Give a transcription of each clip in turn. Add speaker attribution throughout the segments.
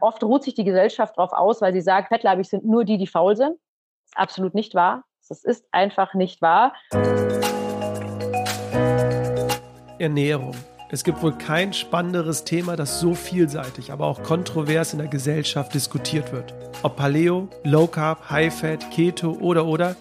Speaker 1: Oft ruht sich die Gesellschaft darauf aus, weil sie sagt, fettleibig sind nur die, die faul sind. Das ist absolut nicht wahr. Das ist einfach nicht wahr.
Speaker 2: Ernährung. Es gibt wohl kein spannenderes Thema, das so vielseitig, aber auch kontrovers in der Gesellschaft diskutiert wird. Ob Paleo, Low Carb, High Fat, Keto oder oder,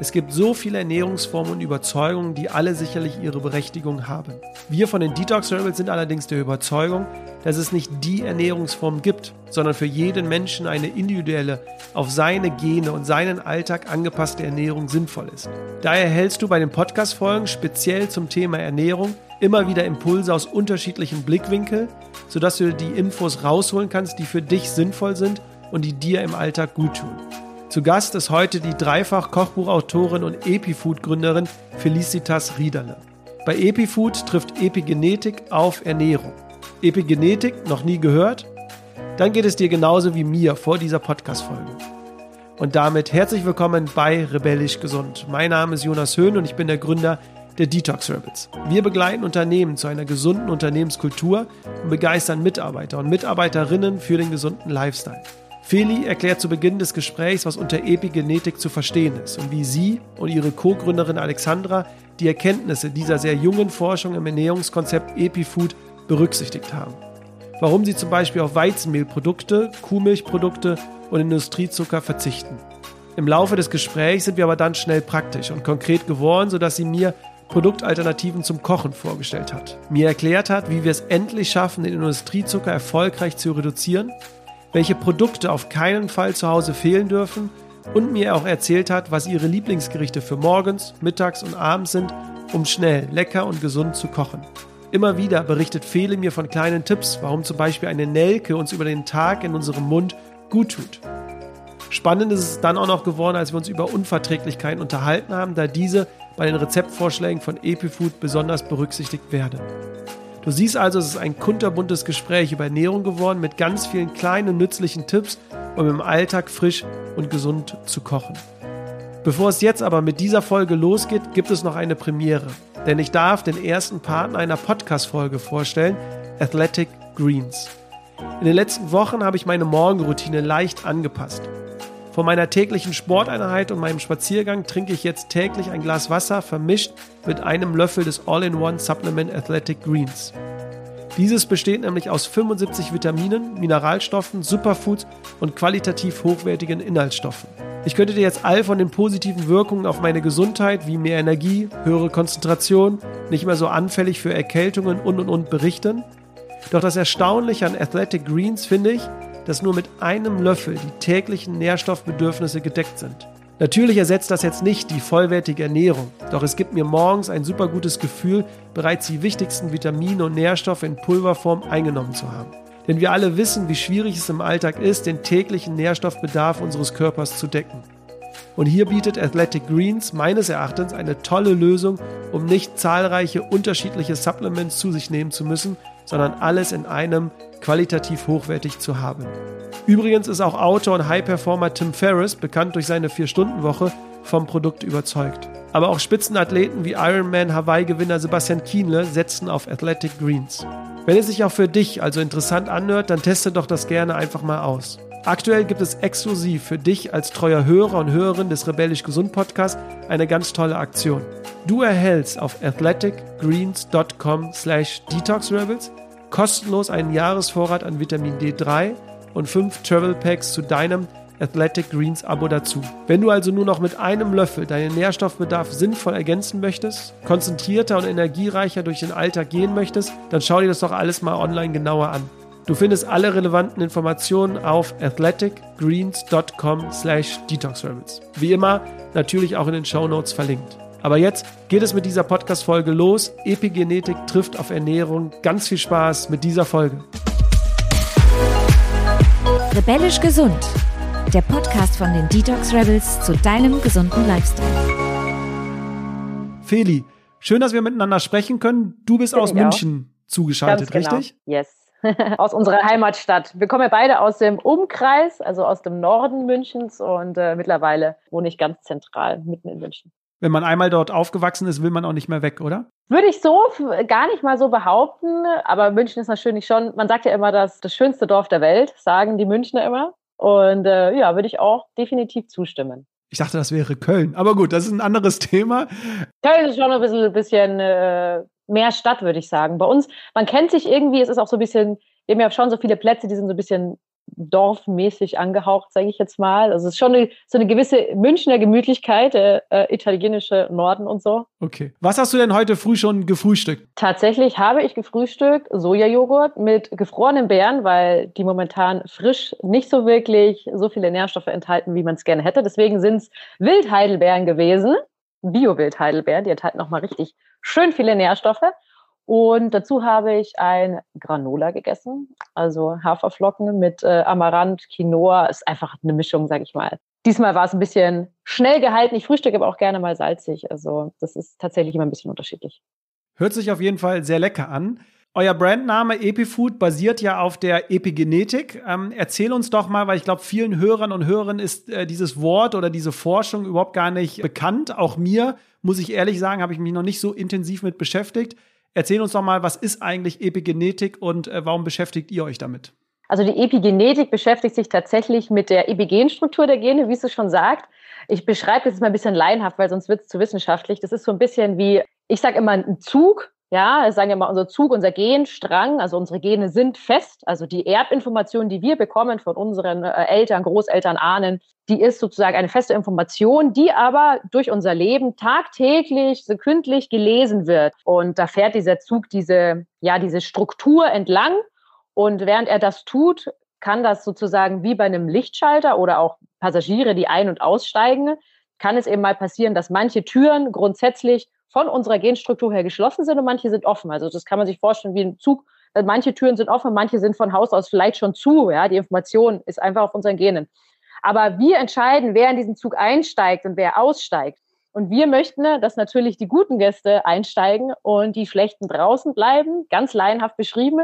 Speaker 2: es gibt so viele Ernährungsformen und Überzeugungen, die alle sicherlich ihre Berechtigung haben. Wir von den Detox Rebels sind allerdings der Überzeugung, dass es nicht die Ernährungsform gibt, sondern für jeden Menschen eine individuelle, auf seine Gene und seinen Alltag angepasste Ernährung sinnvoll ist. Daher hältst du bei den Podcast-Folgen speziell zum Thema Ernährung immer wieder Impulse aus unterschiedlichen Blickwinkeln, sodass du die Infos rausholen kannst, die für dich sinnvoll sind und die dir im Alltag gut tun. Zu Gast ist heute die dreifach Kochbuchautorin und Epifood-Gründerin Felicitas Riederle. Bei Epifood trifft Epigenetik auf Ernährung. Epigenetik noch nie gehört? Dann geht es dir genauso wie mir vor dieser Podcast-Folge. Und damit herzlich willkommen bei Rebellisch Gesund. Mein Name ist Jonas Höhn und ich bin der Gründer der Detox Rebels. Wir begleiten Unternehmen zu einer gesunden Unternehmenskultur und begeistern Mitarbeiter und Mitarbeiterinnen für den gesunden Lifestyle. Feli erklärt zu Beginn des Gesprächs, was unter Epigenetik zu verstehen ist und wie sie und ihre Co-Gründerin Alexandra die Erkenntnisse dieser sehr jungen Forschung im Ernährungskonzept EpiFood berücksichtigt haben. Warum sie zum Beispiel auf Weizenmehlprodukte, Kuhmilchprodukte und Industriezucker verzichten. Im Laufe des Gesprächs sind wir aber dann schnell praktisch und konkret geworden, sodass sie mir Produktalternativen zum Kochen vorgestellt hat. Mir erklärt hat, wie wir es endlich schaffen, den Industriezucker erfolgreich zu reduzieren welche Produkte auf keinen Fall zu Hause fehlen dürfen und mir auch erzählt hat, was ihre Lieblingsgerichte für morgens, mittags und abends sind, um schnell, lecker und gesund zu kochen. Immer wieder berichtet Fele mir von kleinen Tipps, warum zum Beispiel eine Nelke uns über den Tag in unserem Mund gut tut. Spannend ist es dann auch noch geworden, als wir uns über Unverträglichkeiten unterhalten haben, da diese bei den Rezeptvorschlägen von EpiFood besonders berücksichtigt werden. Du siehst also, es ist ein kunterbuntes Gespräch über Ernährung geworden mit ganz vielen kleinen nützlichen Tipps, um im Alltag frisch und gesund zu kochen. Bevor es jetzt aber mit dieser Folge losgeht, gibt es noch eine Premiere. Denn ich darf den ersten Partner einer Podcast-Folge vorstellen, Athletic Greens. In den letzten Wochen habe ich meine Morgenroutine leicht angepasst. Vor meiner täglichen Sporteinheit und meinem Spaziergang trinke ich jetzt täglich ein Glas Wasser vermischt mit einem Löffel des All-in-One Supplement Athletic Greens. Dieses besteht nämlich aus 75 Vitaminen, Mineralstoffen, Superfoods und qualitativ hochwertigen Inhaltsstoffen. Ich könnte dir jetzt all von den positiven Wirkungen auf meine Gesundheit wie mehr Energie, höhere Konzentration, nicht mehr so anfällig für Erkältungen und und und berichten. Doch das Erstaunliche an Athletic Greens finde ich, dass nur mit einem Löffel die täglichen Nährstoffbedürfnisse gedeckt sind. Natürlich ersetzt das jetzt nicht die vollwertige Ernährung, doch es gibt mir morgens ein super gutes Gefühl, bereits die wichtigsten Vitamine und Nährstoffe in Pulverform eingenommen zu haben. Denn wir alle wissen, wie schwierig es im Alltag ist, den täglichen Nährstoffbedarf unseres Körpers zu decken. Und hier bietet Athletic Greens meines Erachtens eine tolle Lösung, um nicht zahlreiche unterschiedliche Supplements zu sich nehmen zu müssen, sondern alles in einem qualitativ hochwertig zu haben. Übrigens ist auch Autor und High-Performer Tim Ferriss, bekannt durch seine 4-Stunden-Woche, vom Produkt überzeugt. Aber auch Spitzenathleten wie Ironman Hawaii-Gewinner Sebastian Kienle setzen auf Athletic Greens. Wenn es sich auch für dich also interessant anhört, dann teste doch das gerne einfach mal aus. Aktuell gibt es exklusiv für dich als treuer Hörer und Hörerin des Rebellisch Gesund Podcasts eine ganz tolle Aktion. Du erhältst auf athleticgreens.com slash detoxrebels kostenlos einen Jahresvorrat an Vitamin D3 und fünf Travel Packs zu deinem Athletic Greens Abo dazu. Wenn du also nur noch mit einem Löffel deinen Nährstoffbedarf sinnvoll ergänzen möchtest, konzentrierter und energiereicher durch den Alltag gehen möchtest, dann schau dir das doch alles mal online genauer an. Du findest alle relevanten Informationen auf athleticgreens.com slash detoxrebels. Wie immer natürlich auch in den Show Notes verlinkt. Aber jetzt geht es mit dieser Podcast-Folge los. Epigenetik trifft auf Ernährung. Ganz viel Spaß mit dieser Folge.
Speaker 3: Rebellisch gesund. Der Podcast von den Detox Rebels zu deinem gesunden Lifestyle.
Speaker 2: Feli, schön, dass wir miteinander sprechen können. Du bist Bin aus München auch. zugeschaltet,
Speaker 1: genau.
Speaker 2: richtig?
Speaker 1: Yes. aus unserer Heimatstadt. Wir kommen ja beide aus dem Umkreis, also aus dem Norden Münchens und äh, mittlerweile wohne ich ganz zentral mitten in München
Speaker 2: wenn man einmal dort aufgewachsen ist, will man auch nicht mehr weg, oder?
Speaker 1: Würde ich so gar nicht mal so behaupten, aber München ist natürlich schon, man sagt ja immer, das das schönste Dorf der Welt, sagen die Münchner immer. Und äh, ja, würde ich auch definitiv zustimmen.
Speaker 2: Ich dachte, das wäre Köln. Aber gut, das ist ein anderes Thema.
Speaker 1: Köln ist schon ein bisschen, bisschen äh, mehr Stadt, würde ich sagen. Bei uns, man kennt sich irgendwie, es ist auch so ein bisschen, wir haben ja schon so viele Plätze, die sind so ein bisschen dorfmäßig angehaucht, sage ich jetzt mal. Also es ist schon eine, so eine gewisse Münchner Gemütlichkeit, äh, äh, italienische Norden und so.
Speaker 2: Okay. Was hast du denn heute früh schon gefrühstückt?
Speaker 1: Tatsächlich habe ich gefrühstückt Sojajoghurt mit gefrorenen Beeren, weil die momentan frisch nicht so wirklich so viele Nährstoffe enthalten, wie man es gerne hätte. Deswegen sind es Wildheidelbeeren gewesen. Bio-Wildheidelbeeren, die enthalten nochmal richtig schön viele Nährstoffe. Und dazu habe ich ein Granola gegessen, also Haferflocken mit äh, Amaranth, Quinoa. Ist einfach eine Mischung, sag ich mal. Diesmal war es ein bisschen schnell gehalten. Ich frühstücke aber auch gerne mal salzig. Also das ist tatsächlich immer ein bisschen unterschiedlich.
Speaker 2: Hört sich auf jeden Fall sehr lecker an. Euer Brandname Epifood basiert ja auf der Epigenetik. Ähm, erzähl uns doch mal, weil ich glaube, vielen Hörern und Hörern ist äh, dieses Wort oder diese Forschung überhaupt gar nicht bekannt. Auch mir, muss ich ehrlich sagen, habe ich mich noch nicht so intensiv mit beschäftigt. Erzähl uns doch mal, was ist eigentlich Epigenetik und äh, warum beschäftigt ihr euch damit?
Speaker 1: Also die Epigenetik beschäftigt sich tatsächlich mit der Epigenstruktur der Gene, wie es schon sagt. Ich beschreibe das jetzt mal ein bisschen laienhaft, weil sonst wird es zu wissenschaftlich. Das ist so ein bisschen wie, ich sage immer, ein Zug, ja, sagen wir mal, unser Zug, unser Genstrang, also unsere Gene sind fest. Also die Erbinformation, die wir bekommen von unseren äh, Eltern, Großeltern, Ahnen, die ist sozusagen eine feste Information, die aber durch unser Leben tagtäglich, sekündlich gelesen wird. Und da fährt dieser Zug diese, ja, diese Struktur entlang. Und während er das tut, kann das sozusagen wie bei einem Lichtschalter oder auch Passagiere, die ein- und aussteigen, kann es eben mal passieren, dass manche Türen grundsätzlich von unserer Genstruktur her geschlossen sind und manche sind offen. Also das kann man sich vorstellen wie ein Zug. Äh, manche Türen sind offen, manche sind von Haus aus vielleicht schon zu. Ja, die Information ist einfach auf unseren Genen. Aber wir entscheiden, wer in diesen Zug einsteigt und wer aussteigt. Und wir möchten, ne, dass natürlich die guten Gäste einsteigen und die schlechten draußen bleiben, ganz laienhaft beschrieben.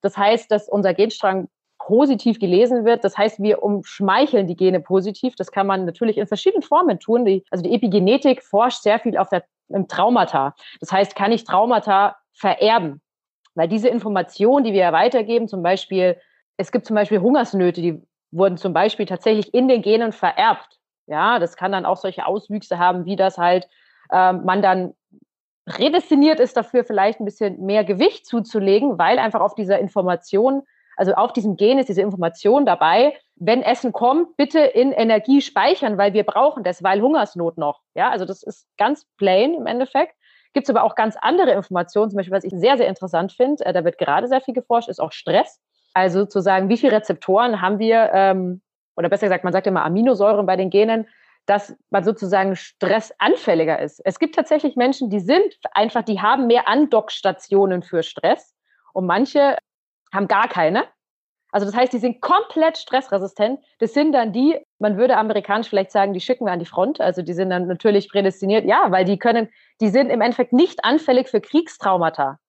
Speaker 1: Das heißt, dass unser Genstrang positiv gelesen wird. Das heißt, wir umschmeicheln die Gene positiv. Das kann man natürlich in verschiedenen Formen tun. Die, also die Epigenetik forscht sehr viel auf der im Traumata. Das heißt, kann ich Traumata vererben? Weil diese Information, die wir ja weitergeben, zum Beispiel, es gibt zum Beispiel Hungersnöte, die wurden zum Beispiel tatsächlich in den Genen vererbt. Ja, das kann dann auch solche Auswüchse haben, wie das halt ähm, man dann prädestiniert ist dafür, vielleicht ein bisschen mehr Gewicht zuzulegen, weil einfach auf dieser Information, also auf diesem Gen ist diese Information dabei, wenn Essen kommt, bitte in Energie speichern, weil wir brauchen das, weil Hungersnot noch. Ja, also das ist ganz plain im Endeffekt. Gibt es aber auch ganz andere Informationen, zum Beispiel, was ich sehr, sehr interessant finde, äh, da wird gerade sehr viel geforscht, ist auch Stress. Also sozusagen, wie viele Rezeptoren haben wir, ähm, oder besser gesagt, man sagt immer Aminosäuren bei den Genen, dass man sozusagen stressanfälliger ist. Es gibt tatsächlich Menschen, die sind einfach, die haben mehr Andockstationen für Stress und manche haben gar keine. Also das heißt, die sind komplett stressresistent. Das sind dann die, man würde amerikanisch vielleicht sagen, die schicken wir an die Front. Also die sind dann natürlich prädestiniert, ja, weil die können, die sind im Endeffekt nicht anfällig für Kriegstraumata.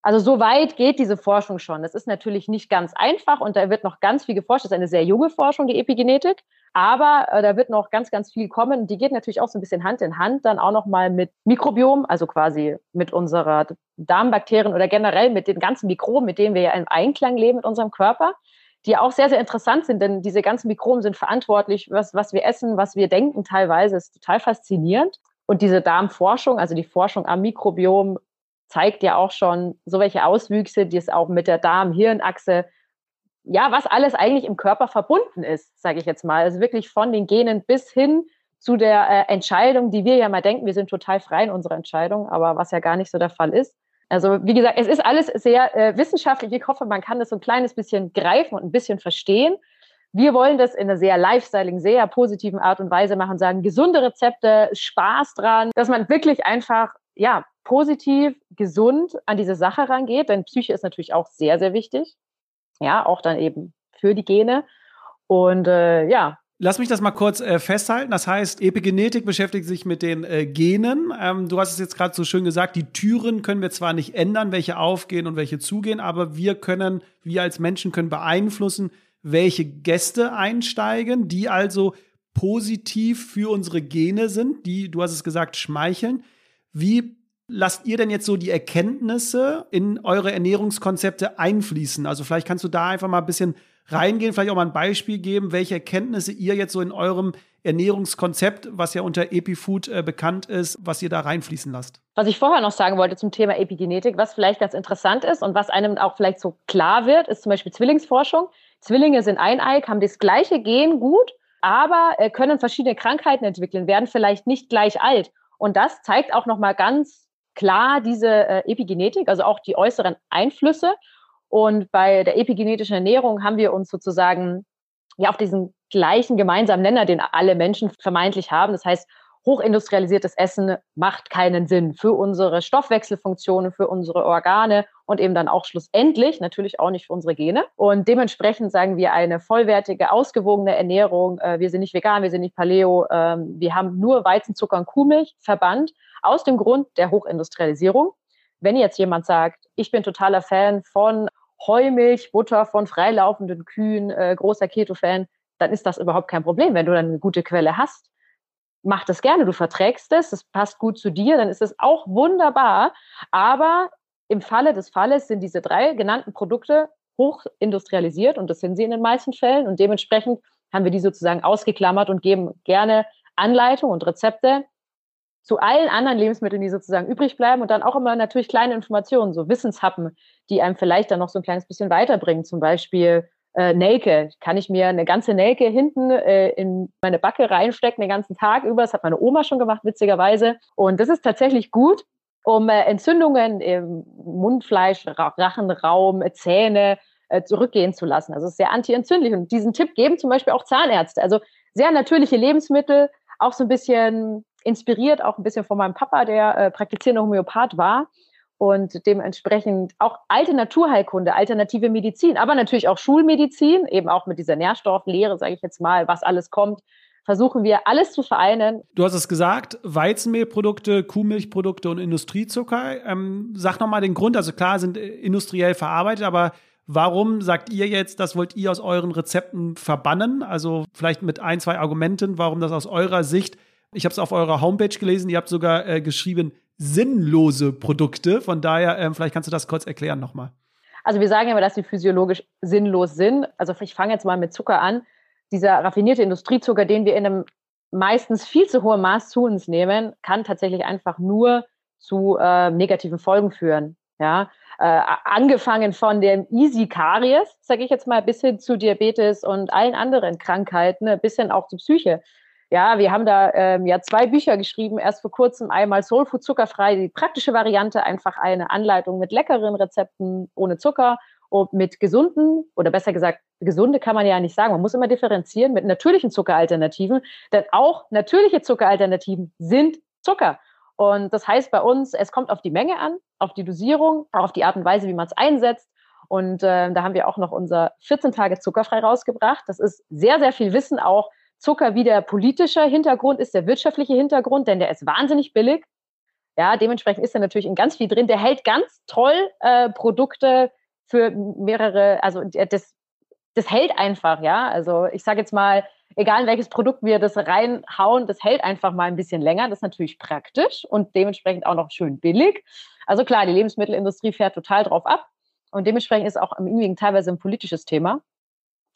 Speaker 1: Also so weit geht diese Forschung schon. Das ist natürlich nicht ganz einfach und da wird noch ganz viel geforscht. Das ist eine sehr junge Forschung, die Epigenetik. Aber äh, da wird noch ganz, ganz viel kommen. Die geht natürlich auch so ein bisschen Hand in Hand dann auch noch mal mit Mikrobiom, also quasi mit unserer Darmbakterien oder generell mit den ganzen Mikroben, mit denen wir ja im Einklang leben mit unserem Körper, die auch sehr, sehr interessant sind, denn diese ganzen Mikroben sind verantwortlich, was, was wir essen, was wir denken teilweise, ist total faszinierend. Und diese Darmforschung, also die Forschung am Mikrobiom, zeigt ja auch schon so welche Auswüchse, die es auch mit der Darm-Hirn-Achse ja, was alles eigentlich im Körper verbunden ist, sage ich jetzt mal. Also wirklich von den Genen bis hin zu der äh, Entscheidung, die wir ja mal denken, wir sind total frei in unserer Entscheidung, aber was ja gar nicht so der Fall ist. Also wie gesagt, es ist alles sehr äh, wissenschaftlich. Ich hoffe, man kann das so ein kleines bisschen greifen und ein bisschen verstehen. Wir wollen das in einer sehr lifestyling, sehr positiven Art und Weise machen, sagen gesunde Rezepte, Spaß dran, dass man wirklich einfach ja positiv, gesund an diese Sache rangeht, denn Psyche ist natürlich auch sehr, sehr wichtig. Ja, auch dann eben für die Gene. Und äh, ja,
Speaker 2: Lass mich das mal kurz äh, festhalten. Das heißt, Epigenetik beschäftigt sich mit den äh, Genen. Ähm, du hast es jetzt gerade so schön gesagt, die Türen können wir zwar nicht ändern, welche aufgehen und welche zugehen, aber wir können, wir als Menschen können beeinflussen, welche Gäste einsteigen, die also positiv für unsere Gene sind, die, du hast es gesagt, schmeicheln. Wie lasst ihr denn jetzt so die Erkenntnisse in eure Ernährungskonzepte einfließen? Also vielleicht kannst du da einfach mal ein bisschen reingehen, vielleicht auch mal ein Beispiel geben, welche Erkenntnisse ihr jetzt so in eurem Ernährungskonzept, was ja unter EpiFood äh, bekannt ist, was ihr da reinfließen lasst.
Speaker 1: Was ich vorher noch sagen wollte zum Thema Epigenetik, was vielleicht ganz interessant ist und was einem auch vielleicht so klar wird, ist zum Beispiel Zwillingsforschung. Zwillinge sind eineig, haben das gleiche Gen gut, aber äh, können verschiedene Krankheiten entwickeln, werden vielleicht nicht gleich alt. Und das zeigt auch nochmal ganz klar diese äh, Epigenetik, also auch die äußeren Einflüsse. Und bei der epigenetischen Ernährung haben wir uns sozusagen ja auf diesen gleichen gemeinsamen Nenner, den alle Menschen vermeintlich haben. Das heißt, hochindustrialisiertes Essen macht keinen Sinn für unsere Stoffwechselfunktionen, für unsere Organe und eben dann auch schlussendlich natürlich auch nicht für unsere Gene. Und dementsprechend sagen wir eine vollwertige, ausgewogene Ernährung. Äh, wir sind nicht vegan, wir sind nicht Paleo. Ähm, wir haben nur Weizenzucker und Kuhmilch verbannt aus dem Grund der Hochindustrialisierung. Wenn jetzt jemand sagt, ich bin totaler Fan von Heumilch, Butter von freilaufenden Kühen, äh, großer Keto-Fan, dann ist das überhaupt kein Problem. Wenn du dann eine gute Quelle hast, mach das gerne. Du verträgst es, es passt gut zu dir, dann ist es auch wunderbar. Aber im Falle des Falles sind diese drei genannten Produkte hochindustrialisiert und das sind sie in den meisten Fällen. Und dementsprechend haben wir die sozusagen ausgeklammert und geben gerne Anleitungen und Rezepte, zu allen anderen Lebensmitteln, die sozusagen übrig bleiben und dann auch immer natürlich kleine Informationen, so Wissenshappen, die einem vielleicht dann noch so ein kleines bisschen weiterbringen. Zum Beispiel äh, Nelke. Kann ich mir eine ganze Nelke hinten äh, in meine Backe reinstecken, den ganzen Tag über. Das hat meine Oma schon gemacht, witzigerweise. Und das ist tatsächlich gut, um äh, Entzündungen im Mundfleisch, Rachenraum, Zähne äh, zurückgehen zu lassen. Also es ist sehr antientzündlich. Und diesen Tipp geben zum Beispiel auch Zahnärzte. Also sehr natürliche Lebensmittel, auch so ein bisschen inspiriert auch ein bisschen von meinem Papa, der äh, praktizierender Homöopath war und dementsprechend auch alte Naturheilkunde, alternative Medizin, aber natürlich auch Schulmedizin, eben auch mit dieser Nährstofflehre, sage ich jetzt mal, was alles kommt, versuchen wir alles zu vereinen.
Speaker 2: Du hast es gesagt, Weizenmehlprodukte, Kuhmilchprodukte und Industriezucker. Ähm, sag nochmal den Grund, also klar sind äh, industriell verarbeitet, aber warum sagt ihr jetzt, das wollt ihr aus euren Rezepten verbannen? Also vielleicht mit ein, zwei Argumenten, warum das aus eurer Sicht ich habe es auf eurer Homepage gelesen, ihr habt sogar äh, geschrieben, sinnlose Produkte. Von daher, ähm, vielleicht kannst du das kurz erklären nochmal.
Speaker 1: Also wir sagen immer, dass sie physiologisch sinnlos sind. Also ich fange jetzt mal mit Zucker an. Dieser raffinierte Industriezucker, den wir in einem meistens viel zu hohen Maß zu uns nehmen, kann tatsächlich einfach nur zu äh, negativen Folgen führen. Ja, äh, angefangen von dem Easy Karies, sage ich jetzt mal, bis hin zu Diabetes und allen anderen Krankheiten, bis hin auch zu Psyche. Ja, wir haben da ähm, ja zwei Bücher geschrieben, erst vor kurzem einmal Soulfood zuckerfrei, die praktische Variante, einfach eine Anleitung mit leckeren Rezepten ohne Zucker und mit gesunden oder besser gesagt, gesunde kann man ja nicht sagen, man muss immer differenzieren mit natürlichen Zuckeralternativen, denn auch natürliche Zuckeralternativen sind Zucker. Und das heißt bei uns, es kommt auf die Menge an, auf die Dosierung, auf die Art und Weise, wie man es einsetzt. Und äh, da haben wir auch noch unser 14 Tage zuckerfrei rausgebracht. Das ist sehr, sehr viel Wissen auch Zucker wie der politische Hintergrund ist, der wirtschaftliche Hintergrund, denn der ist wahnsinnig billig. Ja, dementsprechend ist er natürlich in ganz viel drin. Der hält ganz toll äh, Produkte für mehrere, also das, das hält einfach, ja. Also ich sage jetzt mal, egal in welches Produkt wir das reinhauen, das hält einfach mal ein bisschen länger. Das ist natürlich praktisch und dementsprechend auch noch schön billig. Also klar, die Lebensmittelindustrie fährt total drauf ab. Und dementsprechend ist auch im Übrigen teilweise ein politisches Thema.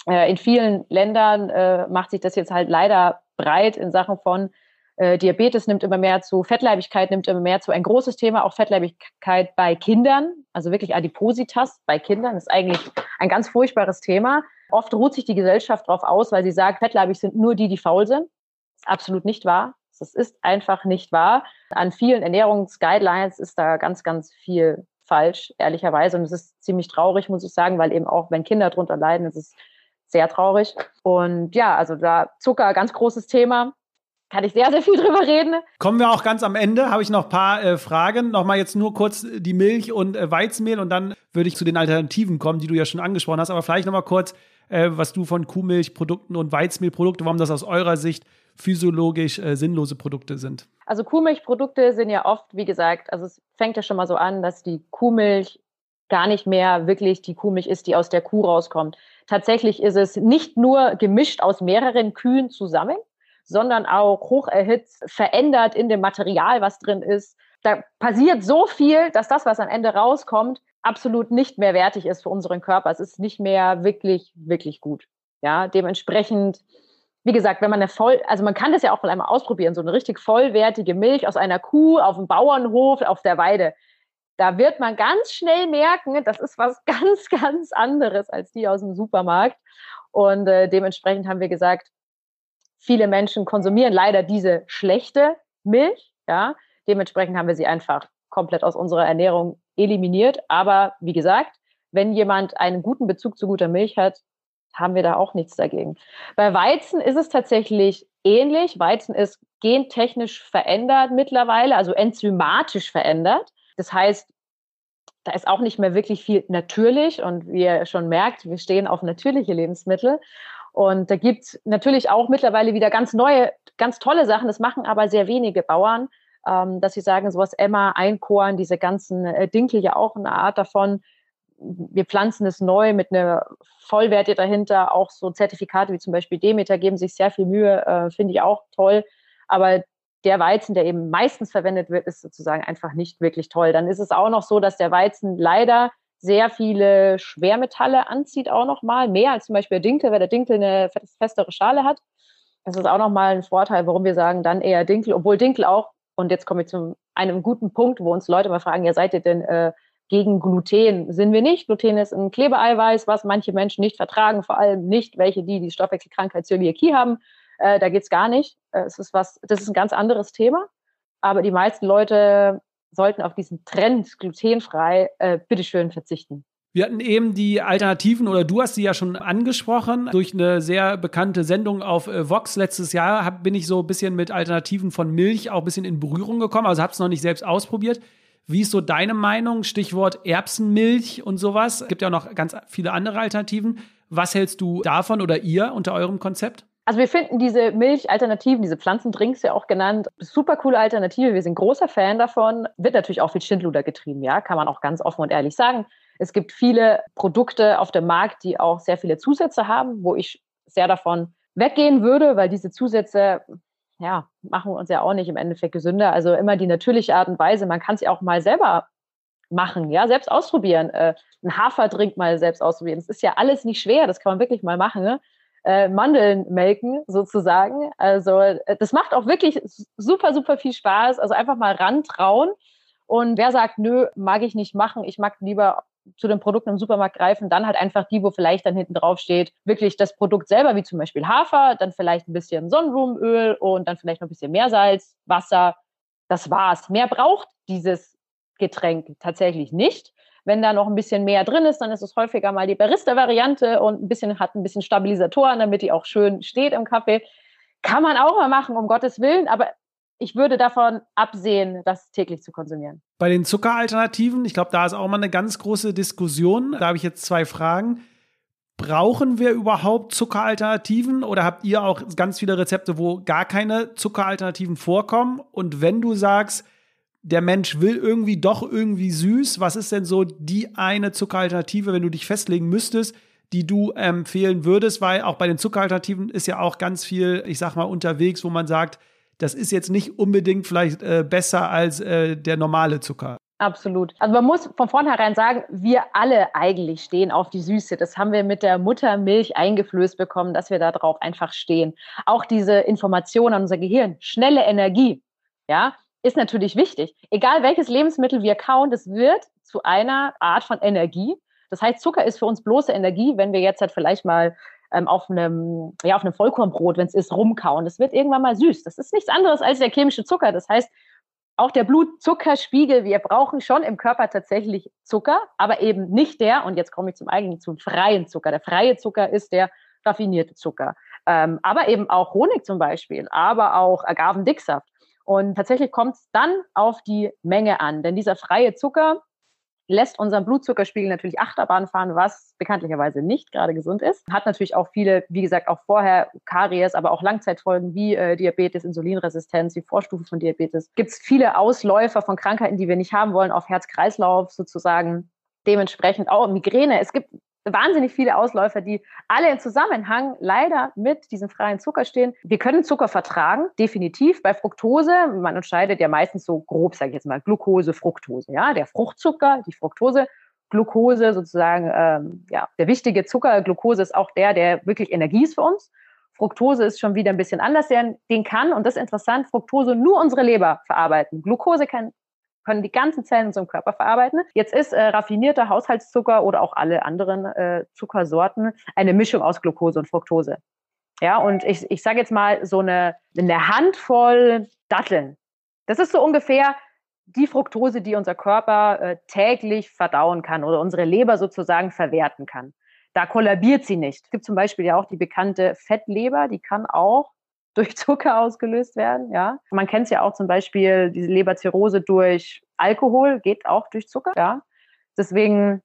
Speaker 1: Äh, in vielen Ländern äh, macht sich das jetzt halt leider breit in Sachen von äh, Diabetes nimmt immer mehr zu, Fettleibigkeit nimmt immer mehr zu. Ein großes Thema auch Fettleibigkeit bei Kindern, also wirklich Adipositas bei Kindern ist eigentlich ein ganz furchtbares Thema. Oft ruht sich die Gesellschaft darauf aus, weil sie sagt, fettleibig sind nur die, die faul sind. Das ist absolut nicht wahr. Das ist einfach nicht wahr. An vielen Ernährungsguidelines ist da ganz, ganz viel falsch, ehrlicherweise. Und es ist ziemlich traurig, muss ich sagen, weil eben auch, wenn Kinder darunter leiden, ist es sehr traurig. Und ja, also da Zucker, ganz großes Thema. Kann ich sehr, sehr viel drüber reden.
Speaker 2: Kommen wir auch ganz am Ende, habe ich noch ein paar äh, Fragen. Nochmal jetzt nur kurz die Milch und äh, Weizenmehl und dann würde ich zu den Alternativen kommen, die du ja schon angesprochen hast. Aber vielleicht nochmal kurz, äh, was du von Kuhmilchprodukten und Weizenmehlprodukten, warum das aus eurer Sicht physiologisch äh, sinnlose Produkte sind.
Speaker 1: Also Kuhmilchprodukte sind ja oft, wie gesagt, also es fängt ja schon mal so an, dass die Kuhmilch gar nicht mehr wirklich die Kuhmilch ist, die aus der Kuh rauskommt. Tatsächlich ist es nicht nur gemischt aus mehreren Kühen zusammen, sondern auch hoch erhitzt, verändert in dem Material, was drin ist. Da passiert so viel, dass das, was am Ende rauskommt, absolut nicht mehr wertig ist für unseren Körper. Es ist nicht mehr wirklich, wirklich gut. Ja, dementsprechend, wie gesagt, wenn man eine voll, also man kann das ja auch mal einmal ausprobieren, so eine richtig vollwertige Milch aus einer Kuh auf dem Bauernhof, auf der Weide. Da wird man ganz schnell merken, das ist was ganz, ganz anderes als die aus dem Supermarkt. Und äh, dementsprechend haben wir gesagt, viele Menschen konsumieren leider diese schlechte Milch. Ja, dementsprechend haben wir sie einfach komplett aus unserer Ernährung eliminiert. Aber wie gesagt, wenn jemand einen guten Bezug zu guter Milch hat, haben wir da auch nichts dagegen. Bei Weizen ist es tatsächlich ähnlich. Weizen ist gentechnisch verändert mittlerweile, also enzymatisch verändert. Das heißt, da ist auch nicht mehr wirklich viel natürlich und wie ihr schon merkt, wir stehen auf natürliche Lebensmittel. Und da gibt es natürlich auch mittlerweile wieder ganz neue, ganz tolle Sachen. Das machen aber sehr wenige Bauern ähm, dass sie sagen, sowas Emma, Einkorn, diese ganzen äh, Dinkel ja auch eine Art davon. Wir pflanzen es neu mit einer Vollwerte dahinter, auch so Zertifikate wie zum Beispiel Demeter geben sich sehr viel Mühe, äh, finde ich auch toll. Aber der Weizen, der eben meistens verwendet wird, ist sozusagen einfach nicht wirklich toll. Dann ist es auch noch so, dass der Weizen leider sehr viele Schwermetalle anzieht, auch nochmal, mehr als zum Beispiel der Dinkel, weil der Dinkel eine festere Schale hat. Das ist auch nochmal ein Vorteil, warum wir sagen, dann eher Dinkel, obwohl Dinkel auch und jetzt komme ich zu einem guten Punkt, wo uns Leute mal fragen, ja, seid ihr denn äh, gegen Gluten? Sind wir nicht. Gluten ist ein Klebeeiweiß, was manche Menschen nicht vertragen, vor allem nicht welche, die die Stoffwechselkrankheit Zöliakie haben. Äh, da geht's gar nicht. Äh, es ist was, das ist ein ganz anderes Thema. Aber die meisten Leute sollten auf diesen Trend glutenfrei äh, bitteschön verzichten.
Speaker 2: Wir hatten eben die Alternativen, oder du hast sie ja schon angesprochen, durch eine sehr bekannte Sendung auf äh, Vox letztes Jahr hab, bin ich so ein bisschen mit Alternativen von Milch auch ein bisschen in Berührung gekommen, also habe es noch nicht selbst ausprobiert. Wie ist so deine Meinung? Stichwort Erbsenmilch und sowas. Es gibt ja auch noch ganz viele andere Alternativen. Was hältst du davon oder ihr unter eurem Konzept?
Speaker 1: Also wir finden diese Milchalternativen, diese Pflanzendrinks ja auch genannt, super coole Alternative. Wir sind großer Fan davon. Wird natürlich auch viel Schindluder getrieben, ja, kann man auch ganz offen und ehrlich sagen. Es gibt viele Produkte auf dem Markt, die auch sehr viele Zusätze haben, wo ich sehr davon weggehen würde, weil diese Zusätze ja, machen uns ja auch nicht im Endeffekt gesünder. Also immer die natürliche Art und Weise. Man kann es ja auch mal selber machen, ja, selbst ausprobieren. Äh, ein Haferdrink mal selbst ausprobieren. Das ist ja alles nicht schwer, das kann man wirklich mal machen. Ne? Äh, Mandeln melken sozusagen. Also äh, das macht auch wirklich super, super viel Spaß. Also einfach mal rantrauen. Und wer sagt, nö, mag ich nicht machen, ich mag lieber zu den Produkten im Supermarkt greifen, dann halt einfach die, wo vielleicht dann hinten drauf steht, wirklich das Produkt selber, wie zum Beispiel Hafer, dann vielleicht ein bisschen Sonnenblumenöl und dann vielleicht noch ein bisschen Meersalz, Wasser. Das war's. Mehr braucht dieses Getränk tatsächlich nicht. Wenn da noch ein bisschen mehr drin ist, dann ist es häufiger mal die Barista-Variante und ein bisschen hat ein bisschen Stabilisatoren, damit die auch schön steht im Kaffee. Kann man auch mal machen, um Gottes Willen, aber ich würde davon absehen, das täglich zu konsumieren.
Speaker 2: Bei den Zuckeralternativen, ich glaube, da ist auch mal eine ganz große Diskussion. Da habe ich jetzt zwei Fragen. Brauchen wir überhaupt Zuckeralternativen oder habt ihr auch ganz viele Rezepte, wo gar keine Zuckeralternativen vorkommen? Und wenn du sagst, der Mensch will irgendwie doch irgendwie süß, was ist denn so die eine Zuckeralternative, wenn du dich festlegen müsstest, die du empfehlen würdest? Weil auch bei den Zuckeralternativen ist ja auch ganz viel, ich sag mal, unterwegs, wo man sagt, das ist jetzt nicht unbedingt vielleicht äh, besser als äh, der normale Zucker.
Speaker 1: Absolut. Also man muss von vornherein sagen, wir alle eigentlich stehen auf die Süße. Das haben wir mit der Muttermilch eingeflößt bekommen, dass wir da drauf einfach stehen. Auch diese Information an unser Gehirn, schnelle Energie, ja, ist natürlich wichtig. Egal welches Lebensmittel wir kauen, das wird zu einer Art von Energie. Das heißt, Zucker ist für uns bloße Energie, wenn wir jetzt halt vielleicht mal ähm, auf einem, ja, auf einem Vollkornbrot, wenn es ist, rumkauen. Das wird irgendwann mal süß. Das ist nichts anderes als der chemische Zucker. Das heißt, auch der Blutzuckerspiegel, wir brauchen schon im Körper tatsächlich Zucker, aber eben nicht der, und jetzt komme ich zum eigentlichen, zum freien Zucker. Der freie Zucker ist der raffinierte Zucker. Ähm, aber eben auch Honig zum Beispiel, aber auch Agavendicksaft. Und tatsächlich kommt es dann auf die Menge an, denn dieser freie Zucker, lässt unseren Blutzuckerspiegel natürlich Achterbahn fahren, was bekanntlicherweise nicht gerade gesund ist. Hat natürlich auch viele, wie gesagt, auch vorher Karies, aber auch Langzeitfolgen wie äh, Diabetes, Insulinresistenz, die Vorstufe von Diabetes. Gibt es viele Ausläufer von Krankheiten, die wir nicht haben wollen, auf Herz-Kreislauf sozusagen. Dementsprechend auch Migräne. Es gibt wahnsinnig viele Ausläufer, die alle im Zusammenhang leider mit diesem freien Zucker stehen. Wir können Zucker vertragen, definitiv. Bei Fructose, man unterscheidet ja meistens so grob, sage ich jetzt mal, Glucose, Fructose. Ja, der Fruchtzucker, die Fructose, Glucose sozusagen, ähm, ja, der wichtige Zucker. Glucose ist auch der, der wirklich Energie ist für uns. Fructose ist schon wieder ein bisschen anders. Den kann, und das ist interessant, Fructose nur unsere Leber verarbeiten. Glucose kann können die ganzen Zellen in unserem Körper verarbeiten. Jetzt ist äh, raffinierter Haushaltszucker oder auch alle anderen äh, Zuckersorten eine Mischung aus Glucose und Fructose. Ja, und ich, ich sage jetzt mal so eine, eine Handvoll Datteln. Das ist so ungefähr die Fructose, die unser Körper äh, täglich verdauen kann oder unsere Leber sozusagen verwerten kann. Da kollabiert sie nicht. Es gibt zum Beispiel ja auch die bekannte Fettleber, die kann auch durch Zucker ausgelöst werden. Ja, man kennt es ja auch zum Beispiel diese Leberzirrhose durch Alkohol geht auch durch Zucker. Ja, deswegen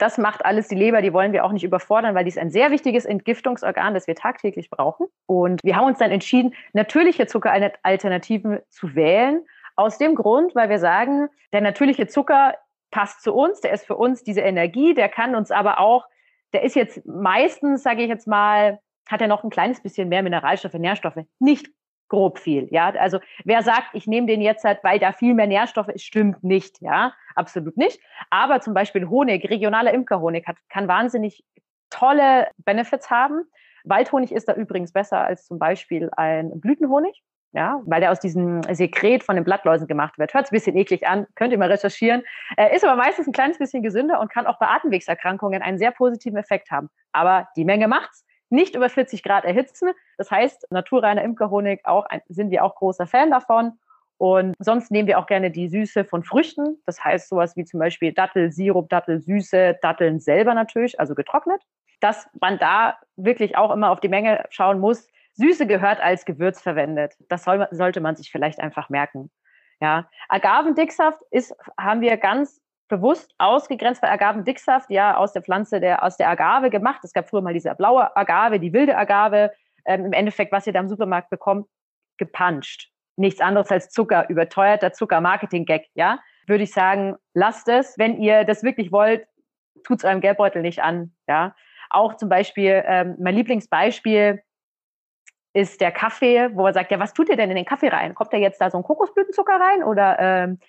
Speaker 1: das macht alles die Leber, die wollen wir auch nicht überfordern, weil die ist ein sehr wichtiges Entgiftungsorgan, das wir tagtäglich brauchen. Und wir haben uns dann entschieden, natürliche Zuckeralternativen zu wählen. Aus dem Grund, weil wir sagen, der natürliche Zucker passt zu uns, der ist für uns diese Energie, der kann uns aber auch, der ist jetzt meistens, sage ich jetzt mal, hat er noch ein kleines bisschen mehr Mineralstoffe, Nährstoffe. Nicht grob viel, ja. Also wer sagt, ich nehme den jetzt halt, weil da viel mehr Nährstoffe ist, stimmt nicht, ja, absolut nicht. Aber zum Beispiel Honig, regionaler Imkerhonig hat, kann wahnsinnig tolle Benefits haben. Waldhonig ist da übrigens besser als zum Beispiel ein Blütenhonig, ja, weil der aus diesem Sekret von den Blattläusen gemacht wird. Hört ein bisschen eklig an, könnt ihr mal recherchieren. Äh, ist aber meistens ein kleines bisschen gesünder und kann auch bei Atemwegserkrankungen einen sehr positiven Effekt haben. Aber die Menge macht's nicht über 40 Grad erhitzen. Das heißt, naturreiner Imkerhonig auch, sind wir auch großer Fan davon. Und sonst nehmen wir auch gerne die Süße von Früchten. Das heißt sowas wie zum Beispiel Dattelsirup, Dattelsüße, Datteln selber natürlich, also getrocknet. Dass man da wirklich auch immer auf die Menge schauen muss. Süße gehört als Gewürz verwendet. Das soll, sollte man sich vielleicht einfach merken. Ja, Agavendicksaft ist, haben wir ganz bewusst ausgegrenzt, weil Agavendicksaft ja aus der Pflanze, der, aus der Agave gemacht. Es gab früher mal diese blaue Agave, die wilde Agave. Ähm, Im Endeffekt, was ihr da im Supermarkt bekommt, gepanscht. Nichts anderes als Zucker, überteuerter Zucker-Marketing-Gag, ja. Würde ich sagen, lasst es. Wenn ihr das wirklich wollt, tut es eurem Geldbeutel nicht an, ja. Auch zum Beispiel, ähm, mein Lieblingsbeispiel ist der Kaffee, wo man sagt, ja, was tut ihr denn in den Kaffee rein? Kommt da jetzt da so ein Kokosblütenzucker rein oder ähm,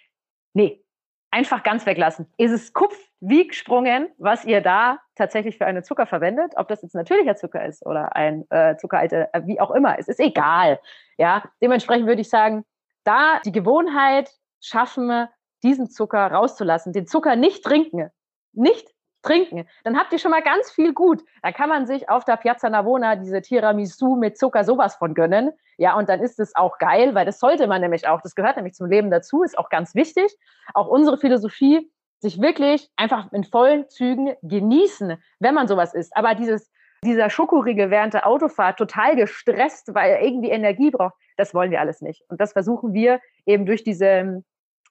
Speaker 1: nee, einfach ganz weglassen. Ist es Kupf wie gesprungen, was ihr da tatsächlich für einen Zucker verwendet, ob das jetzt natürlicher Zucker ist oder ein äh, Zuckeralte, äh, wie auch immer, es ist egal. Ja, dementsprechend würde ich sagen, da die Gewohnheit schaffen, diesen Zucker rauszulassen, den Zucker nicht trinken, nicht trinken, dann habt ihr schon mal ganz viel gut. Da kann man sich auf der Piazza Navona diese Tiramisu mit Zucker sowas von gönnen. Ja, und dann ist es auch geil, weil das sollte man nämlich auch. Das gehört nämlich zum Leben dazu, ist auch ganz wichtig. Auch unsere Philosophie, sich wirklich einfach in vollen Zügen genießen, wenn man sowas isst. Aber dieses, dieser Schokoriegel während der Autofahrt total gestresst, weil er irgendwie Energie braucht, das wollen wir alles nicht. Und das versuchen wir eben durch diese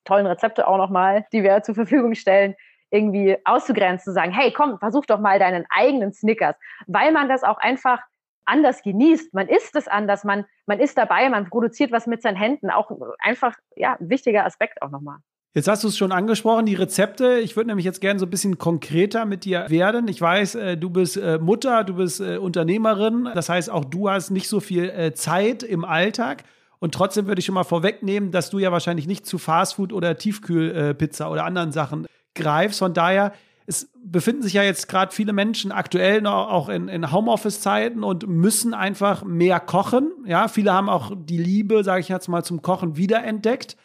Speaker 1: tollen Rezepte auch nochmal, die wir zur Verfügung stellen, irgendwie auszugrenzen, zu sagen, hey, komm, versuch doch mal deinen eigenen Snickers, weil man das auch einfach anders genießt. Man isst es anders, man, man ist dabei, man produziert was mit seinen Händen. Auch einfach, ja, ein wichtiger Aspekt auch nochmal.
Speaker 2: Jetzt hast du es schon angesprochen, die Rezepte. Ich würde nämlich jetzt gerne so ein bisschen konkreter mit dir werden. Ich weiß, äh, du bist äh, Mutter, du bist äh, Unternehmerin. Das heißt, auch du hast nicht so viel Zeit im Alltag. Und trotzdem würde ich schon mal vorwegnehmen, dass du ja wahrscheinlich nicht zu Fastfood oder Tiefkühlpizza oder anderen Sachen greifst. Von daher, es befinden sich ja jetzt gerade viele Menschen aktuell noch auch in, in Homeoffice-Zeiten und müssen einfach mehr kochen. Ja, viele haben auch die Liebe, sage ich jetzt mal, zum Kochen wiederentdeckt.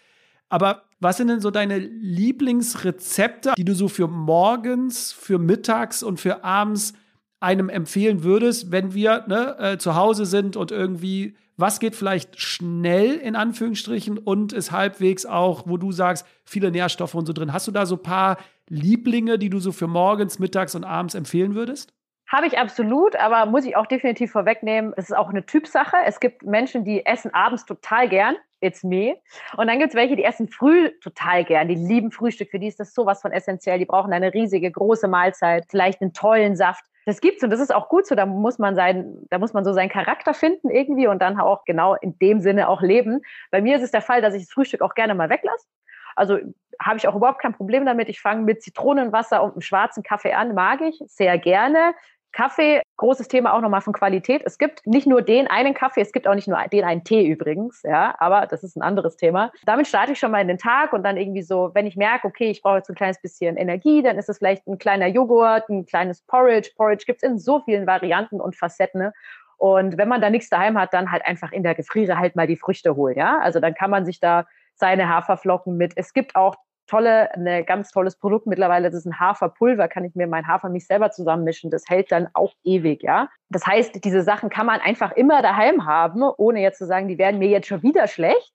Speaker 2: Aber was sind denn so deine Lieblingsrezepte, die du so für morgens, für mittags und für abends einem empfehlen würdest, wenn wir ne, äh, zu Hause sind und irgendwie was geht vielleicht schnell in Anführungsstrichen und ist halbwegs auch, wo du sagst, viele Nährstoffe und so drin. Hast du da so ein paar Lieblinge, die du so für morgens, mittags und abends empfehlen würdest?
Speaker 1: Habe ich absolut, aber muss ich auch definitiv vorwegnehmen, es ist auch eine Typsache. Es gibt Menschen, die essen abends total gern, it's me. Und dann gibt es welche, die essen früh total gern, die lieben Frühstück, für die ist das sowas von essentiell. Die brauchen eine riesige, große Mahlzeit, vielleicht einen tollen Saft das gibt's und das ist auch gut so. Da muss man sein, da muss man so seinen Charakter finden irgendwie und dann auch genau in dem Sinne auch leben. Bei mir ist es der Fall, dass ich das Frühstück auch gerne mal weglasse. Also habe ich auch überhaupt kein Problem damit. Ich fange mit Zitronenwasser und einem schwarzen Kaffee an, mag ich sehr gerne. Kaffee, großes Thema auch nochmal von Qualität. Es gibt nicht nur den einen Kaffee, es gibt auch nicht nur den einen Tee übrigens, ja, aber das ist ein anderes Thema. Damit starte ich schon mal in den Tag und dann irgendwie so, wenn ich merke, okay, ich brauche jetzt ein kleines bisschen Energie, dann ist es vielleicht ein kleiner Joghurt, ein kleines Porridge. Porridge gibt es in so vielen Varianten und Facetten. Ne? Und wenn man da nichts daheim hat, dann halt einfach in der Gefriere halt mal die Früchte holen, ja. Also dann kann man sich da seine Haferflocken mit. Es gibt auch tolle, ein ganz tolles Produkt mittlerweile, das ist ein Haferpulver, kann ich mir mein Hafermilch selber zusammenmischen. Das hält dann auch ewig, ja. Das heißt, diese Sachen kann man einfach immer daheim haben, ohne jetzt zu sagen, die werden mir jetzt schon wieder schlecht.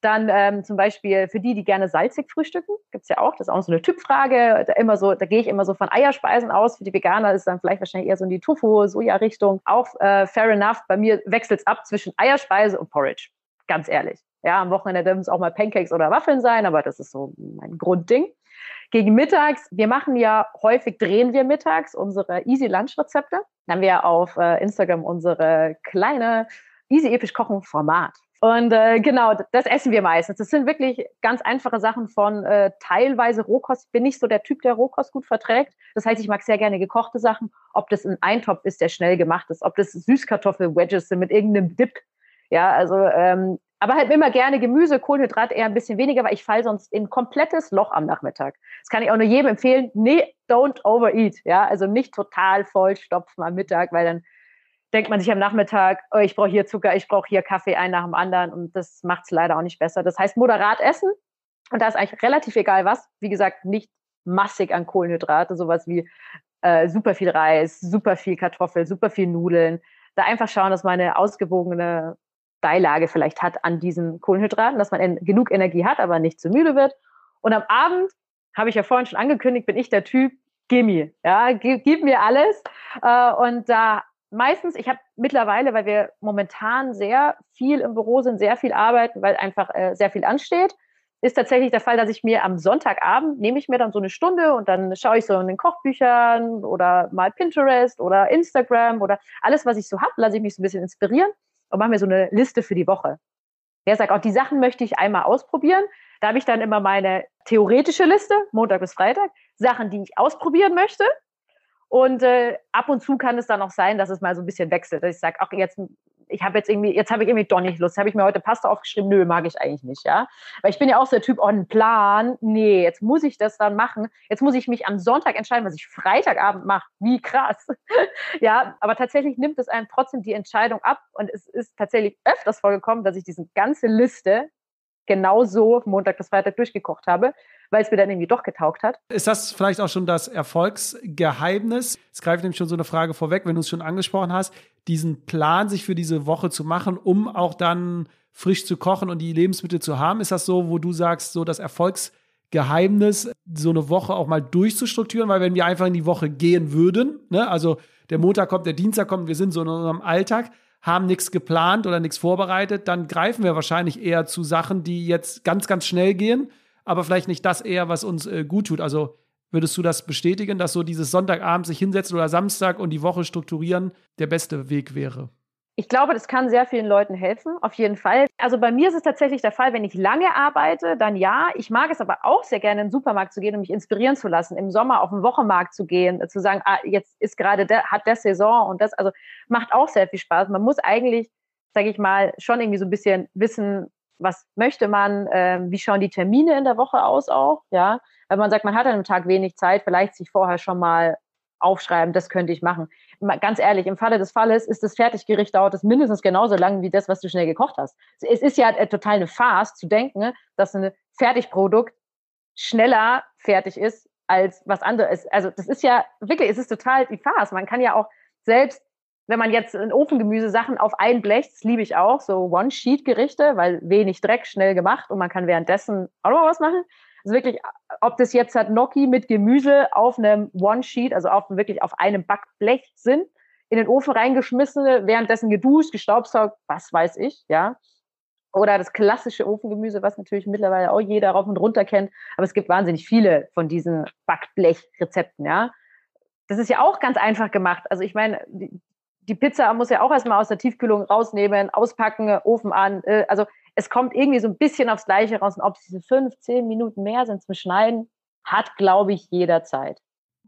Speaker 1: Dann ähm, zum Beispiel für die, die gerne salzig frühstücken, gibt es ja auch, das ist auch so eine Typfrage. Da, so, da gehe ich immer so von Eierspeisen aus. Für die Veganer ist dann vielleicht wahrscheinlich eher so in die Tofu-Soja-Richtung. Auch äh, fair enough, bei mir wechselt es ab zwischen Eierspeise und Porridge. Ganz ehrlich. Ja, am Wochenende dürfen es auch mal Pancakes oder Waffeln sein, aber das ist so mein Grundding. Gegen mittags, wir machen ja häufig, drehen wir mittags unsere Easy Lunch Rezepte. Dann haben wir auf äh, Instagram unsere kleine Easy Episch Kochen Format. Und äh, genau, das essen wir meistens. Das sind wirklich ganz einfache Sachen von äh, teilweise Rohkost. Ich bin nicht so der Typ, der Rohkost gut verträgt. Das heißt, ich mag sehr gerne gekochte Sachen. Ob das ein Eintopf ist, der schnell gemacht ist, ob das Süßkartoffel-Wedges sind mit irgendeinem Dip. Ja, also ähm, aber halt immer gerne Gemüse, Kohlenhydrat eher ein bisschen weniger, weil ich falle sonst in ein komplettes Loch am Nachmittag. Das kann ich auch nur jedem empfehlen. Nee, don't overeat. Ja, also nicht total vollstopfen am Mittag, weil dann denkt man sich am Nachmittag, oh, ich brauche hier Zucker, ich brauche hier Kaffee, ein nach dem anderen und das macht es leider auch nicht besser. Das heißt, moderat essen und da ist eigentlich relativ egal was. Wie gesagt, nicht massig an Kohlenhydrate, sowas wie äh, super viel Reis, super viel Kartoffel, super viel Nudeln. Da einfach schauen, dass man eine ausgewogene Beilage vielleicht hat an diesen Kohlenhydraten, dass man genug Energie hat, aber nicht zu müde wird. Und am Abend, habe ich ja vorhin schon angekündigt, bin ich der Typ, gimme, ja, gib, gib mir alles. Äh, und da meistens, ich habe mittlerweile, weil wir momentan sehr viel im Büro sind, sehr viel arbeiten, weil einfach äh, sehr viel ansteht, ist tatsächlich der Fall, dass ich mir am Sonntagabend nehme ich mir dann so eine Stunde und dann schaue ich so in den Kochbüchern oder mal Pinterest oder Instagram oder alles, was ich so habe, lasse ich mich so ein bisschen inspirieren und mache mir so eine Liste für die Woche. Wer sagt, auch die Sachen möchte ich einmal ausprobieren. Da habe ich dann immer meine theoretische Liste, Montag bis Freitag, Sachen, die ich ausprobieren möchte. Und äh, ab und zu kann es dann auch sein, dass es mal so ein bisschen wechselt. Dass ich sage, ach, jetzt ich habe jetzt irgendwie, jetzt habe ich irgendwie doch nicht Lust. Habe ich mir heute Pasta aufgeschrieben? Nö, mag ich eigentlich nicht, ja. Weil ich bin ja auch so der Typ, oh, ein Plan. Nee, jetzt muss ich das dann machen. Jetzt muss ich mich am Sonntag entscheiden, was ich Freitagabend mache. Wie krass. ja, aber tatsächlich nimmt es einem trotzdem die Entscheidung ab. Und es ist tatsächlich öfters vorgekommen, dass ich diese ganze Liste genauso Montag bis Freitag durchgekocht habe, weil es mir dann irgendwie doch getaugt hat.
Speaker 2: Ist das vielleicht auch schon das Erfolgsgeheimnis? Es greift nämlich schon so eine Frage vorweg, wenn du es schon angesprochen hast, diesen Plan sich für diese Woche zu machen, um auch dann frisch zu kochen und die Lebensmittel zu haben. Ist das so, wo du sagst, so das Erfolgsgeheimnis, so eine Woche auch mal durchzustrukturieren? Weil wenn wir einfach in die Woche gehen würden, ne, also der Montag kommt, der Dienstag kommt, wir sind so in unserem Alltag, haben nichts geplant oder nichts vorbereitet, dann greifen wir wahrscheinlich eher zu Sachen, die jetzt ganz, ganz schnell gehen, aber vielleicht nicht das eher, was uns äh, gut tut. Also würdest du das bestätigen, dass so dieses Sonntagabend sich hinsetzen oder Samstag und die Woche strukturieren der beste Weg wäre?
Speaker 1: Ich glaube, das kann sehr vielen Leuten helfen, auf jeden Fall. Also bei mir ist es tatsächlich der Fall, wenn ich lange arbeite, dann ja. Ich mag es aber auch sehr gerne, in den Supermarkt zu gehen und mich inspirieren zu lassen, im Sommer auf den Wochenmarkt zu gehen, zu sagen, ah, jetzt ist gerade der, hat der Saison und das, also macht auch sehr viel Spaß. Man muss eigentlich, sage ich mal, schon irgendwie so ein bisschen wissen, was möchte man, äh, wie schauen die Termine in der Woche aus auch, ja. Wenn man sagt, man hat an einem Tag wenig Zeit, vielleicht sich vorher schon mal aufschreiben, das könnte ich machen. Ganz ehrlich, im Falle des Falles ist das Fertiggericht dauert es mindestens genauso lang wie das, was du schnell gekocht hast. Es ist ja total eine Farce zu denken, dass ein Fertigprodukt schneller fertig ist als was anderes. Also das ist ja wirklich, es ist total die Farce. Man kann ja auch selbst, wenn man jetzt in Ofengemüse Sachen auf ein Blech, das liebe ich auch, so One-Sheet-Gerichte, weil wenig Dreck, schnell gemacht und man kann währenddessen auch noch was machen. Also wirklich, ob das jetzt halt Gnocchi mit Gemüse auf einem One-Sheet, also auf wirklich auf einem Backblech sind, in den Ofen reingeschmissen, währenddessen geduscht, gestaubsaugt, was weiß ich, ja. Oder das klassische Ofengemüse, was natürlich mittlerweile auch jeder rauf und runter kennt. Aber es gibt wahnsinnig viele von diesen Backblech-Rezepten, ja. Das ist ja auch ganz einfach gemacht. Also ich meine, die, Pizza muss ja auch erstmal aus der Tiefkühlung rausnehmen, auspacken, Ofen an. Äh, also es kommt irgendwie so ein bisschen aufs Gleiche raus. Und ob es diese fünf, zehn Minuten mehr sind zum Schneiden, hat, glaube ich, jederzeit.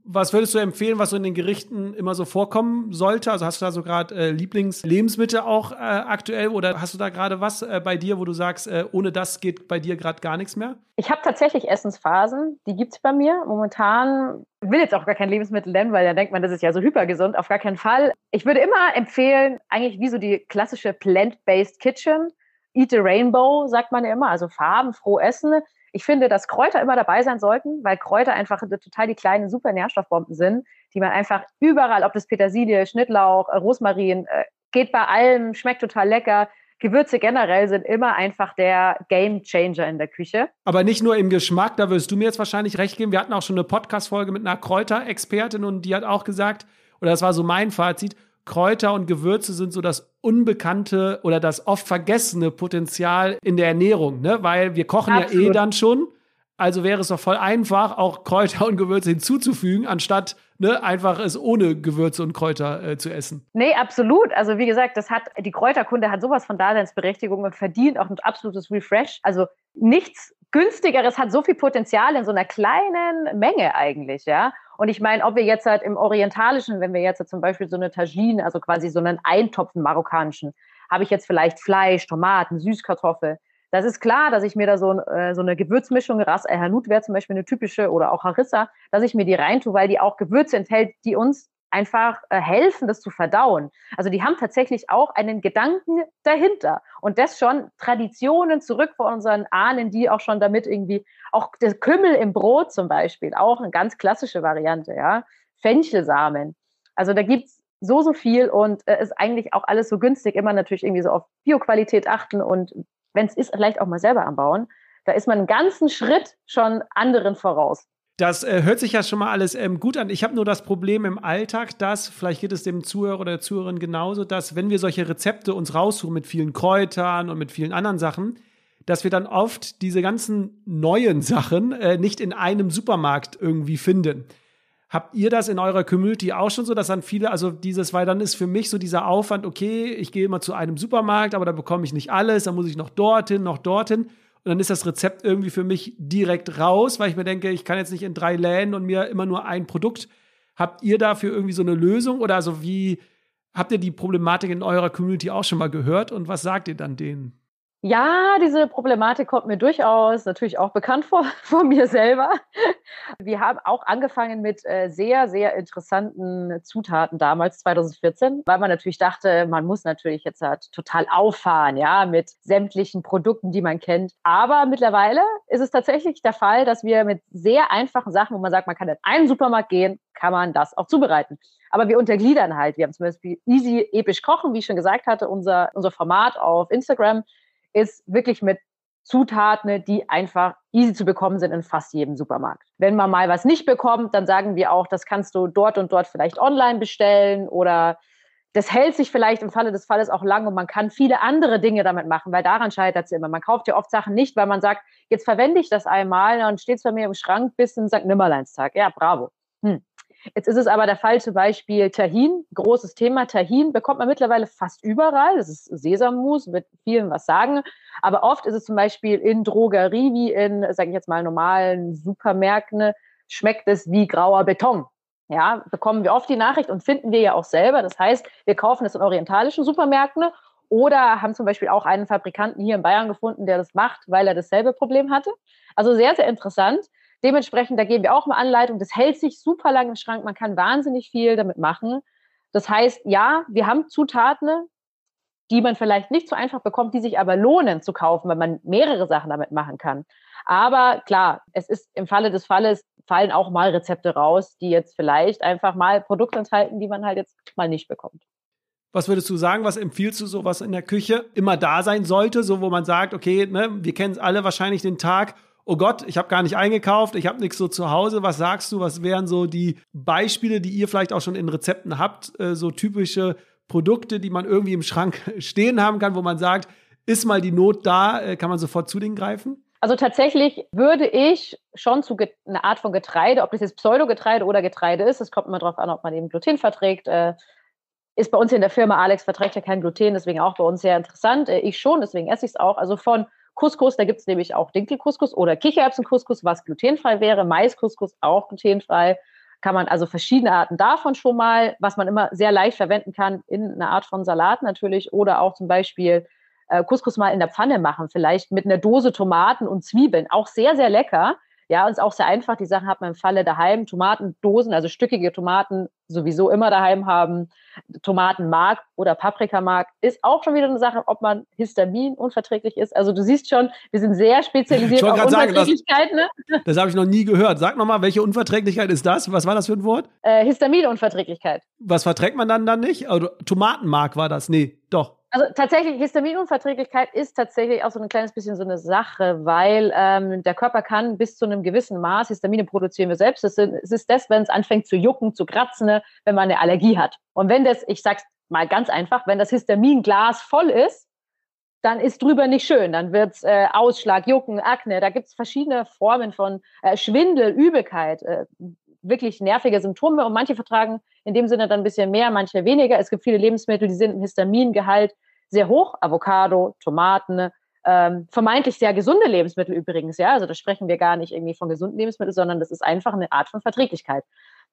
Speaker 2: Was würdest du empfehlen, was so in den Gerichten immer so vorkommen sollte? Also hast du da so gerade äh, Lieblingslebensmittel auch äh, aktuell oder hast du da gerade was äh, bei dir, wo du sagst, äh, ohne das geht bei dir gerade gar nichts mehr?
Speaker 1: Ich habe tatsächlich Essensphasen, die gibt es bei mir. Momentan will jetzt auch gar kein Lebensmittel nennen, weil da denkt man, das ist ja so hypergesund. Auf gar keinen Fall. Ich würde immer empfehlen, eigentlich wie so die klassische Plant-Based Kitchen. Eat the Rainbow, sagt man ja immer, also farbenfroh essen. Ich finde, dass Kräuter immer dabei sein sollten, weil Kräuter einfach total die kleinen super Nährstoffbomben sind, die man einfach überall, ob das Petersilie, Schnittlauch, äh, Rosmarin, äh, geht bei allem, schmeckt total lecker. Gewürze generell sind immer einfach der Game Changer in der Küche.
Speaker 2: Aber nicht nur im Geschmack, da wirst du mir jetzt wahrscheinlich recht geben. Wir hatten auch schon eine Podcast-Folge mit einer Kräuterexpertin und die hat auch gesagt, oder das war so mein Fazit, Kräuter und Gewürze sind so das unbekannte oder das oft vergessene Potenzial in der Ernährung, ne? Weil wir kochen Absolut. ja eh dann schon. Also wäre es doch voll einfach, auch Kräuter und Gewürze hinzuzufügen, anstatt ne, einfach es ohne Gewürze und Kräuter äh, zu essen.
Speaker 1: Nee, absolut. Also wie gesagt, das hat die Kräuterkunde hat sowas von Daseinsberechtigung und verdient auch ein absolutes Refresh. Also nichts günstigeres hat so viel Potenzial in so einer kleinen Menge eigentlich, ja. Und ich meine, ob wir jetzt halt im Orientalischen, wenn wir jetzt halt zum Beispiel so eine Tagine, also quasi so einen Eintopf einen marokkanischen, habe ich jetzt vielleicht Fleisch, Tomaten, Süßkartoffel. Das ist klar, dass ich mir da so, äh, so eine Gewürzmischung, Ras El Hanout wäre zum Beispiel eine typische oder auch Harissa, dass ich mir die reintue, weil die auch Gewürze enthält, die uns einfach äh, helfen, das zu verdauen. Also die haben tatsächlich auch einen Gedanken dahinter und das schon Traditionen zurück von unseren Ahnen, die auch schon damit irgendwie auch der Kümmel im Brot zum Beispiel, auch eine ganz klassische Variante, ja, Fenchelsamen. Also da gibt's so so viel und äh, ist eigentlich auch alles so günstig. Immer natürlich irgendwie so auf Bioqualität achten und wenn es ist, vielleicht auch mal selber anbauen. Da ist man einen ganzen Schritt schon anderen voraus.
Speaker 2: Das äh, hört sich ja schon mal alles ähm, gut an. Ich habe nur das Problem im Alltag, dass, vielleicht geht es dem Zuhörer oder der Zuhörerin genauso, dass wenn wir solche Rezepte uns raussuchen mit vielen Kräutern und mit vielen anderen Sachen, dass wir dann oft diese ganzen neuen Sachen äh, nicht in einem Supermarkt irgendwie finden. Habt ihr das in eurer Community auch schon so, dass dann viele, also dieses, weil dann ist für mich so dieser Aufwand, okay, ich gehe immer zu einem Supermarkt, aber da bekomme ich nicht alles, dann muss ich noch dorthin, noch dorthin. Und dann ist das Rezept irgendwie für mich direkt raus, weil ich mir denke, ich kann jetzt nicht in drei Läden und mir immer nur ein Produkt. Habt ihr dafür irgendwie so eine Lösung oder also wie habt ihr die Problematik in eurer Community auch schon mal gehört und was sagt ihr dann denen?
Speaker 1: Ja, diese Problematik kommt mir durchaus natürlich auch bekannt vor, von mir selber. Wir haben auch angefangen mit äh, sehr, sehr interessanten Zutaten damals, 2014, weil man natürlich dachte, man muss natürlich jetzt halt total auffahren, ja, mit sämtlichen Produkten, die man kennt. Aber mittlerweile ist es tatsächlich der Fall, dass wir mit sehr einfachen Sachen, wo man sagt, man kann in einen Supermarkt gehen, kann man das auch zubereiten. Aber wir untergliedern halt. Wir haben zum Beispiel Easy Episch Kochen, wie ich schon gesagt hatte, unser, unser Format auf Instagram ist wirklich mit Zutaten, die einfach easy zu bekommen sind in fast jedem Supermarkt. Wenn man mal was nicht bekommt, dann sagen wir auch, das kannst du dort und dort vielleicht online bestellen oder das hält sich vielleicht im Falle des Falles auch lang und man kann viele andere Dinge damit machen, weil daran scheitert es immer. Man kauft ja oft Sachen nicht, weil man sagt, jetzt verwende ich das einmal und steht es bei mir im Schrank bis zum St. Nimmerleinstag. Ja, bravo. Hm. Jetzt ist es aber der Fall zum Beispiel Tahin, großes Thema. Tahin bekommt man mittlerweile fast überall. Das ist Sesammus, wird vielen was sagen. Aber oft ist es zum Beispiel in Drogerie wie in, sage ich jetzt mal, normalen Supermärkten, schmeckt es wie grauer Beton. Ja, bekommen wir oft die Nachricht und finden wir ja auch selber. Das heißt, wir kaufen es in orientalischen Supermärkten oder haben zum Beispiel auch einen Fabrikanten hier in Bayern gefunden, der das macht, weil er dasselbe Problem hatte. Also sehr, sehr interessant. Dementsprechend, da geben wir auch mal Anleitung. Das hält sich super lang im Schrank. Man kann wahnsinnig viel damit machen. Das heißt, ja, wir haben Zutaten, die man vielleicht nicht so einfach bekommt, die sich aber lohnen zu kaufen, weil man mehrere Sachen damit machen kann. Aber klar, es ist im Falle des Falles fallen auch mal Rezepte raus, die jetzt vielleicht einfach mal Produkte enthalten, die man halt jetzt mal nicht bekommt.
Speaker 2: Was würdest du sagen? Was empfiehlst du so, was in der Küche immer da sein sollte? So, wo man sagt, okay, ne, wir kennen alle wahrscheinlich den Tag, oh Gott, ich habe gar nicht eingekauft, ich habe nichts so zu Hause. Was sagst du? Was wären so die Beispiele, die ihr vielleicht auch schon in Rezepten habt, äh, so typische Produkte, die man irgendwie im Schrank stehen haben kann, wo man sagt, ist mal die Not da, äh, kann man sofort zu denen greifen?
Speaker 1: Also tatsächlich würde ich schon zu einer Art von Getreide, ob das jetzt Pseudogetreide oder Getreide ist, es kommt immer darauf an, ob man eben Gluten verträgt, äh, ist bei uns in der Firma, Alex verträgt ja kein Gluten, deswegen auch bei uns sehr interessant. Ich schon, deswegen esse ich es auch. Also von Couscous, da gibt es nämlich auch Dinkelcouscous oder Kichererbsencouscous, was glutenfrei wäre, Maiscouscous auch glutenfrei. Kann man also verschiedene Arten davon schon mal, was man immer sehr leicht verwenden kann, in einer Art von Salat natürlich oder auch zum Beispiel äh, Couscous mal in der Pfanne machen, vielleicht mit einer Dose Tomaten und Zwiebeln. Auch sehr, sehr lecker. Ja, und ist auch sehr einfach. Die Sachen hat man im Falle daheim. Tomatendosen, also stückige Tomaten sowieso immer daheim haben. Tomatenmark oder Paprikamark ist auch schon wieder eine Sache, ob man Histamin unverträglich ist. Also du siehst schon, wir sind sehr spezialisiert auf Unverträglichkeiten.
Speaker 2: Sagen, das, ne? das habe ich noch nie gehört. Sag nochmal, welche Unverträglichkeit ist das? Was war das für ein Wort?
Speaker 1: Äh, Histaminunverträglichkeit.
Speaker 2: Was verträgt man dann dann nicht? Also, Tomatenmark war das? Nee, doch.
Speaker 1: Also tatsächlich, Histaminunverträglichkeit ist tatsächlich auch so ein kleines bisschen so eine Sache, weil ähm, der Körper kann bis zu einem gewissen Maß, Histamine produzieren wir selbst, es ist das, wenn es anfängt zu jucken, zu kratzen, ne, wenn man eine Allergie hat. Und wenn das, ich sag's mal ganz einfach, wenn das Histaminglas voll ist, dann ist drüber nicht schön. Dann wird's äh, Ausschlag, Jucken, Akne. Da gibt's verschiedene Formen von äh, Schwindel, Übelkeit, äh, wirklich nervige Symptome. Und manche vertragen in dem Sinne dann ein bisschen mehr, manche weniger. Es gibt viele Lebensmittel, die sind im Histamingehalt sehr hoch. Avocado, Tomaten, ähm, vermeintlich sehr gesunde Lebensmittel übrigens. Ja, also da sprechen wir gar nicht irgendwie von gesunden Lebensmitteln, sondern das ist einfach eine Art von Verträglichkeit.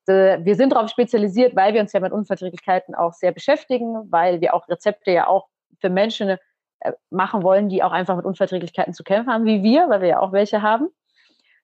Speaker 1: Äh, wir sind darauf spezialisiert, weil wir uns ja mit Unverträglichkeiten auch sehr beschäftigen, weil wir auch Rezepte ja auch für Menschen äh, machen wollen, die auch einfach mit Unverträglichkeiten zu kämpfen haben, wie wir, weil wir ja auch welche haben.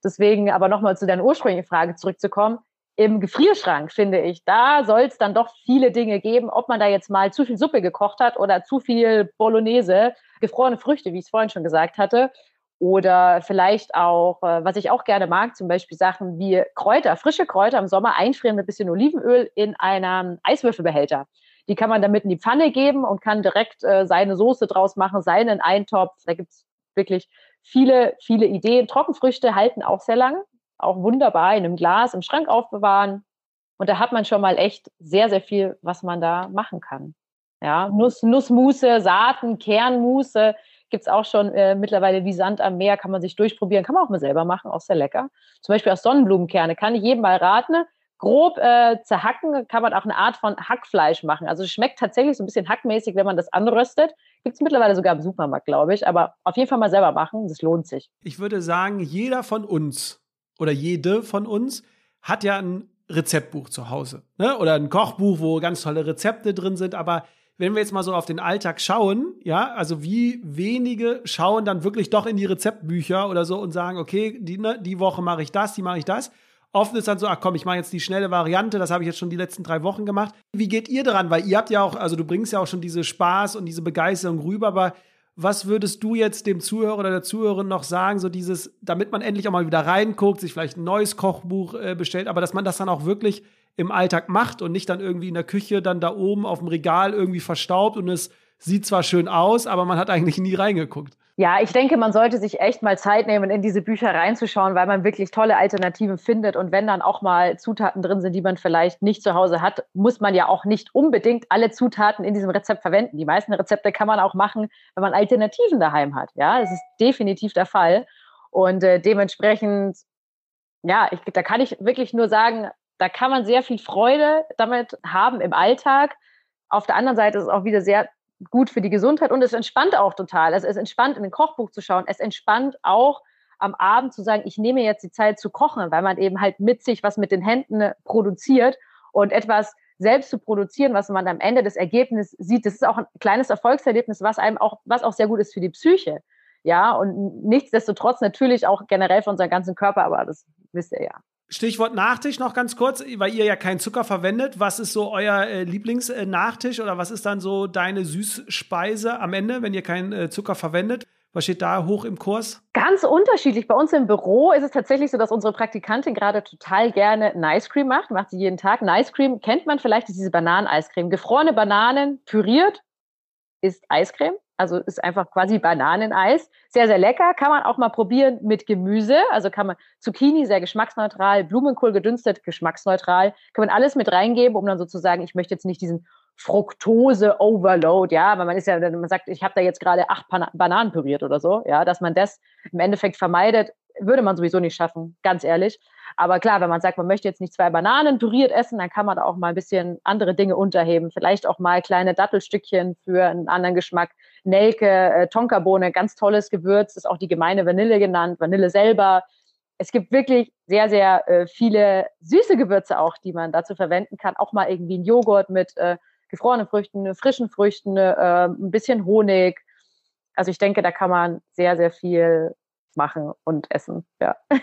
Speaker 1: Deswegen aber nochmal zu deiner ursprünglichen Frage zurückzukommen. Im Gefrierschrank, finde ich, da soll es dann doch viele Dinge geben, ob man da jetzt mal zu viel Suppe gekocht hat oder zu viel Bolognese, gefrorene Früchte, wie ich es vorhin schon gesagt hatte. Oder vielleicht auch, äh, was ich auch gerne mag, zum Beispiel Sachen wie Kräuter, frische Kräuter im Sommer einfrieren mit ein bisschen Olivenöl in einem Eiswürfelbehälter. Die kann man dann mit in die Pfanne geben und kann direkt äh, seine Soße draus machen, seinen Eintopf. Da gibt es wirklich viele, viele Ideen. Trockenfrüchte halten auch sehr lang, auch wunderbar in einem Glas im Schrank aufbewahren. Und da hat man schon mal echt sehr, sehr viel, was man da machen kann. Ja, Nuss, Nussmusse, Saaten, Kernmusse gibt's auch schon äh, mittlerweile wie Sand am Meer, kann man sich durchprobieren, kann man auch mal selber machen, auch sehr lecker. Zum Beispiel aus Sonnenblumenkerne, kann ich jedem mal raten. Grob äh, zerhacken kann man auch eine Art von Hackfleisch machen. Also es schmeckt tatsächlich so ein bisschen hackmäßig, wenn man das anröstet. Gibt es mittlerweile sogar im Supermarkt, glaube ich. Aber auf jeden Fall mal selber machen, das lohnt sich.
Speaker 2: Ich würde sagen, jeder von uns oder jede von uns hat ja ein Rezeptbuch zu Hause. Ne? Oder ein Kochbuch, wo ganz tolle Rezepte drin sind. Aber wenn wir jetzt mal so auf den Alltag schauen, ja, also wie wenige schauen dann wirklich doch in die Rezeptbücher oder so und sagen, okay, die, ne, die Woche mache ich das, die mache ich das. Oft ist dann so, ach komm, ich mache jetzt die schnelle Variante, das habe ich jetzt schon die letzten drei Wochen gemacht. Wie geht ihr daran? Weil ihr habt ja auch, also du bringst ja auch schon diese Spaß und diese Begeisterung rüber, aber was würdest du jetzt dem Zuhörer oder der Zuhörerin noch sagen, so dieses, damit man endlich auch mal wieder reinguckt, sich vielleicht ein neues Kochbuch äh, bestellt, aber dass man das dann auch wirklich im Alltag macht und nicht dann irgendwie in der Küche dann da oben auf dem Regal irgendwie verstaubt und es sieht zwar schön aus, aber man hat eigentlich nie reingeguckt.
Speaker 1: Ja, ich denke, man sollte sich echt mal Zeit nehmen, in diese Bücher reinzuschauen, weil man wirklich tolle Alternativen findet. Und wenn dann auch mal Zutaten drin sind, die man vielleicht nicht zu Hause hat, muss man ja auch nicht unbedingt alle Zutaten in diesem Rezept verwenden. Die meisten Rezepte kann man auch machen, wenn man Alternativen daheim hat. Ja, das ist definitiv der Fall. Und äh, dementsprechend, ja, ich, da kann ich wirklich nur sagen, da kann man sehr viel Freude damit haben im Alltag. Auf der anderen Seite ist es auch wieder sehr gut für die Gesundheit und es entspannt auch total. Also es entspannt, in ein Kochbuch zu schauen. Es entspannt auch am Abend zu sagen, ich nehme jetzt die Zeit zu kochen, weil man eben halt mit sich was mit den Händen produziert und etwas selbst zu produzieren, was man am Ende des Ergebnisses sieht. Das ist auch ein kleines Erfolgserlebnis, was einem auch, was auch sehr gut ist für die Psyche. Ja, und nichtsdestotrotz natürlich auch generell für unseren ganzen Körper, aber das wisst ihr ja.
Speaker 2: Stichwort Nachtisch noch ganz kurz, weil ihr ja keinen Zucker verwendet. Was ist so euer äh, Lieblingsnachtisch äh, oder was ist dann so deine Süßspeise am Ende, wenn ihr keinen äh, Zucker verwendet? Was steht da hoch im Kurs?
Speaker 1: Ganz unterschiedlich. Bei uns im Büro ist es tatsächlich so, dass unsere Praktikantin gerade total gerne ein Ice Cream macht. Macht sie jeden Tag. Ein Ice Cream kennt man vielleicht, ist diese Bananeneiscreme. Gefrorene Bananen püriert ist Eiscreme. Also ist einfach quasi Bananeneis. Sehr, sehr lecker. Kann man auch mal probieren mit Gemüse. Also kann man Zucchini sehr geschmacksneutral, Blumenkohl gedünstet, geschmacksneutral. Kann man alles mit reingeben, um dann sozusagen, ich möchte jetzt nicht diesen Fructose-Overload, ja, weil man ist ja, man sagt, ich habe da jetzt gerade acht Bananen püriert oder so, ja, dass man das im Endeffekt vermeidet, würde man sowieso nicht schaffen, ganz ehrlich. Aber klar, wenn man sagt, man möchte jetzt nicht zwei Bananen püriert essen, dann kann man da auch mal ein bisschen andere Dinge unterheben. Vielleicht auch mal kleine Dattelstückchen für einen anderen Geschmack. Nelke, äh, Tonkabohne, ganz tolles Gewürz, ist auch die gemeine Vanille genannt, Vanille selber. Es gibt wirklich sehr, sehr äh, viele süße Gewürze auch, die man dazu verwenden kann. Auch mal irgendwie ein Joghurt mit äh, gefrorenen Früchten, frischen Früchten, äh, ein bisschen Honig. Also ich denke, da kann man sehr, sehr viel machen und essen. Ja.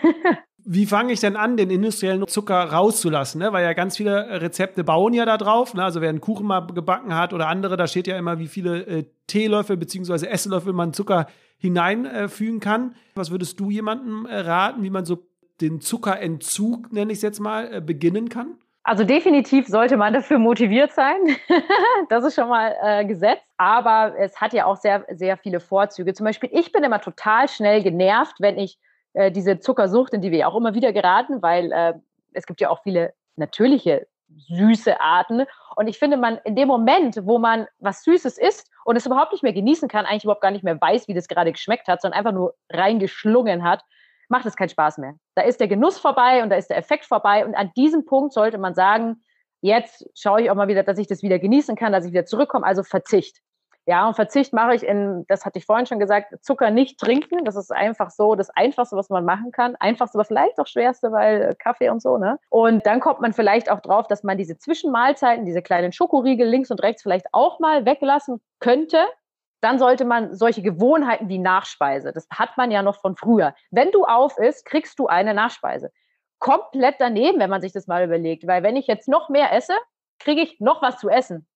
Speaker 2: Wie fange ich denn an, den industriellen Zucker rauszulassen? Ne? Weil ja ganz viele Rezepte bauen ja da drauf. Ne? Also wer einen Kuchen mal gebacken hat oder andere, da steht ja immer, wie viele äh, Teelöffel bzw. Esslöffel man Zucker hineinfügen äh, kann. Was würdest du jemandem äh, raten, wie man so den Zuckerentzug, nenne ich es jetzt mal, äh, beginnen kann?
Speaker 1: Also definitiv sollte man dafür motiviert sein. das ist schon mal äh, gesetzt. Aber es hat ja auch sehr, sehr viele Vorzüge. Zum Beispiel, ich bin immer total schnell genervt, wenn ich äh, diese Zuckersucht, in die wir ja auch immer wieder geraten, weil äh, es gibt ja auch viele natürliche süße Arten. Und ich finde, man in dem Moment, wo man was Süßes isst und es überhaupt nicht mehr genießen kann, eigentlich überhaupt gar nicht mehr weiß, wie das gerade geschmeckt hat, sondern einfach nur reingeschlungen hat, macht es keinen Spaß mehr. Da ist der Genuss vorbei und da ist der Effekt vorbei. Und an diesem Punkt sollte man sagen, jetzt schaue ich auch mal wieder, dass ich das wieder genießen kann, dass ich wieder zurückkomme. Also Verzicht. Ja, und Verzicht mache ich in, das hatte ich vorhin schon gesagt, Zucker nicht trinken. Das ist einfach so das Einfachste, was man machen kann. Einfachste, aber vielleicht auch schwerste, weil äh, Kaffee und so, ne? Und dann kommt man vielleicht auch drauf, dass man diese Zwischenmahlzeiten, diese kleinen Schokoriegel links und rechts vielleicht auch mal weglassen könnte dann sollte man solche Gewohnheiten wie Nachspeise, das hat man ja noch von früher. Wenn du auf isst, kriegst du eine Nachspeise. Komplett daneben, wenn man sich das mal überlegt, weil wenn ich jetzt noch mehr esse, kriege ich noch was zu essen.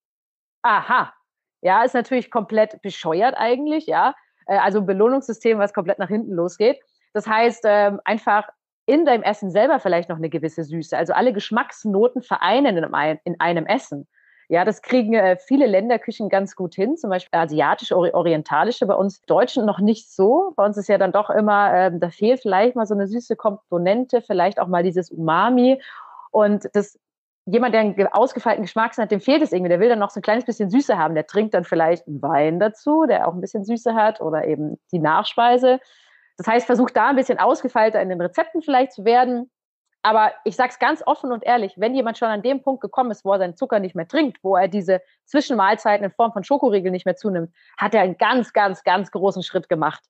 Speaker 1: Aha. Ja, ist natürlich komplett bescheuert eigentlich, ja. Äh, also ein Belohnungssystem, was komplett nach hinten losgeht. Das heißt, ähm, einfach in deinem Essen selber vielleicht noch eine gewisse Süße. Also alle Geschmacksnoten vereinen in einem Essen. Ja, das kriegen äh, viele Länderküchen ganz gut hin, zum Beispiel asiatische, orientalische, bei uns Deutschen noch nicht so. Bei uns ist ja dann doch immer, äh, da fehlt vielleicht mal so eine süße Komponente, vielleicht auch mal dieses Umami. Und das jemand, der einen ausgefeilten Geschmackssinn hat, dem fehlt es irgendwie. Der will dann noch so ein kleines bisschen Süße haben. Der trinkt dann vielleicht einen Wein dazu, der auch ein bisschen Süße hat oder eben die Nachspeise. Das heißt, versucht da ein bisschen ausgefeilter in den Rezepten vielleicht zu werden. Aber ich sage es ganz offen und ehrlich, wenn jemand schon an dem Punkt gekommen ist, wo er seinen Zucker nicht mehr trinkt, wo er diese Zwischenmahlzeiten in Form von Schokoriegel nicht mehr zunimmt, hat er einen ganz, ganz, ganz großen Schritt gemacht.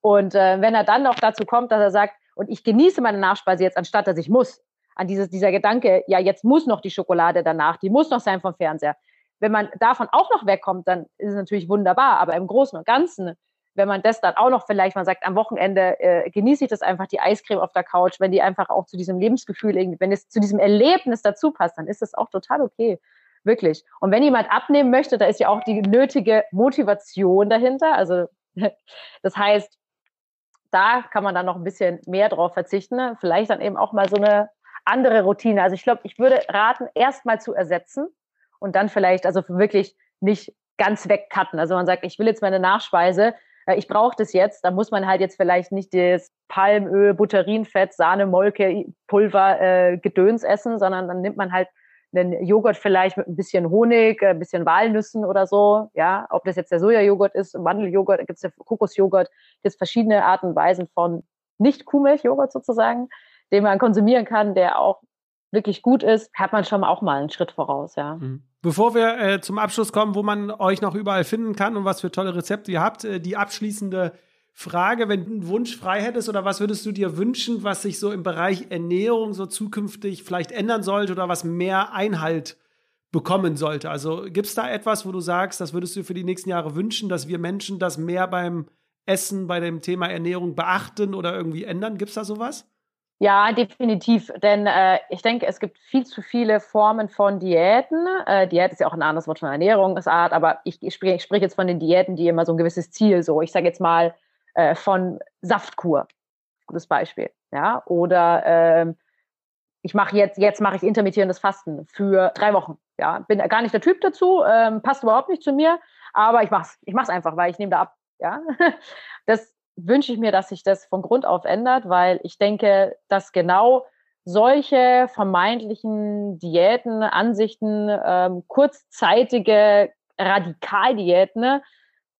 Speaker 1: Und äh, wenn er dann noch dazu kommt, dass er sagt, und ich genieße meine Nachspeise jetzt, anstatt dass ich muss, an dieses, dieser Gedanke, ja, jetzt muss noch die Schokolade danach, die muss noch sein vom Fernseher. Wenn man davon auch noch wegkommt, dann ist es natürlich wunderbar. Aber im Großen und Ganzen wenn man das dann auch noch vielleicht mal sagt, am Wochenende äh, genieße ich das einfach, die Eiscreme auf der Couch, wenn die einfach auch zu diesem Lebensgefühl, irgendwie, wenn es zu diesem Erlebnis dazu passt, dann ist das auch total okay. Wirklich. Und wenn jemand abnehmen möchte, da ist ja auch die nötige Motivation dahinter. Also das heißt, da kann man dann noch ein bisschen mehr drauf verzichten. Ne? Vielleicht dann eben auch mal so eine andere Routine. Also ich glaube, ich würde raten, erst mal zu ersetzen und dann vielleicht, also wirklich nicht ganz wegcutten. Also man sagt, ich will jetzt meine Nachspeise, ich brauche das jetzt, dann muss man halt jetzt vielleicht nicht das Palmöl, Butterinfett, Sahne, Molke, Pulver, äh, Gedöns essen, sondern dann nimmt man halt einen Joghurt vielleicht mit ein bisschen Honig, äh, ein bisschen Walnüssen oder so. Ja, ob das jetzt der Sojajoghurt ist, Mandeljoghurt, gibt es ja Kokosjoghurt, gibt verschiedene Arten und Weisen von Nicht-Kuhmilchjoghurt sozusagen, den man konsumieren kann, der auch wirklich gut ist, hat man schon auch mal einen Schritt voraus, ja. Mhm.
Speaker 2: Bevor wir äh, zum Abschluss kommen, wo man euch noch überall finden kann und was für tolle Rezepte ihr habt, äh, die abschließende Frage, wenn du einen Wunsch frei hättest oder was würdest du dir wünschen, was sich so im Bereich Ernährung so zukünftig vielleicht ändern sollte oder was mehr Einhalt bekommen sollte? Also gibt es da etwas, wo du sagst, das würdest du für die nächsten Jahre wünschen, dass wir Menschen das mehr beim Essen, bei dem Thema Ernährung beachten oder irgendwie ändern? Gibt es da sowas?
Speaker 1: Ja, definitiv. Denn äh, ich denke, es gibt viel zu viele Formen von Diäten. Äh, Diät ist ja auch ein anderes Wort von Ernährungsart, aber ich, ich spreche sprich jetzt von den Diäten, die immer so ein gewisses Ziel, so ich sage jetzt mal äh, von Saftkur, gutes Beispiel. Ja, oder ähm, ich mache jetzt, jetzt mache ich intermittierendes Fasten für drei Wochen. Ja, bin gar nicht der Typ dazu, ähm, passt überhaupt nicht zu mir, aber ich mach's, ich mach's einfach, weil ich nehme da ab. Ja, das wünsche ich mir, dass sich das von Grund auf ändert, weil ich denke, dass genau solche vermeintlichen Diäten, Ansichten, ähm, kurzzeitige Radikaldiäten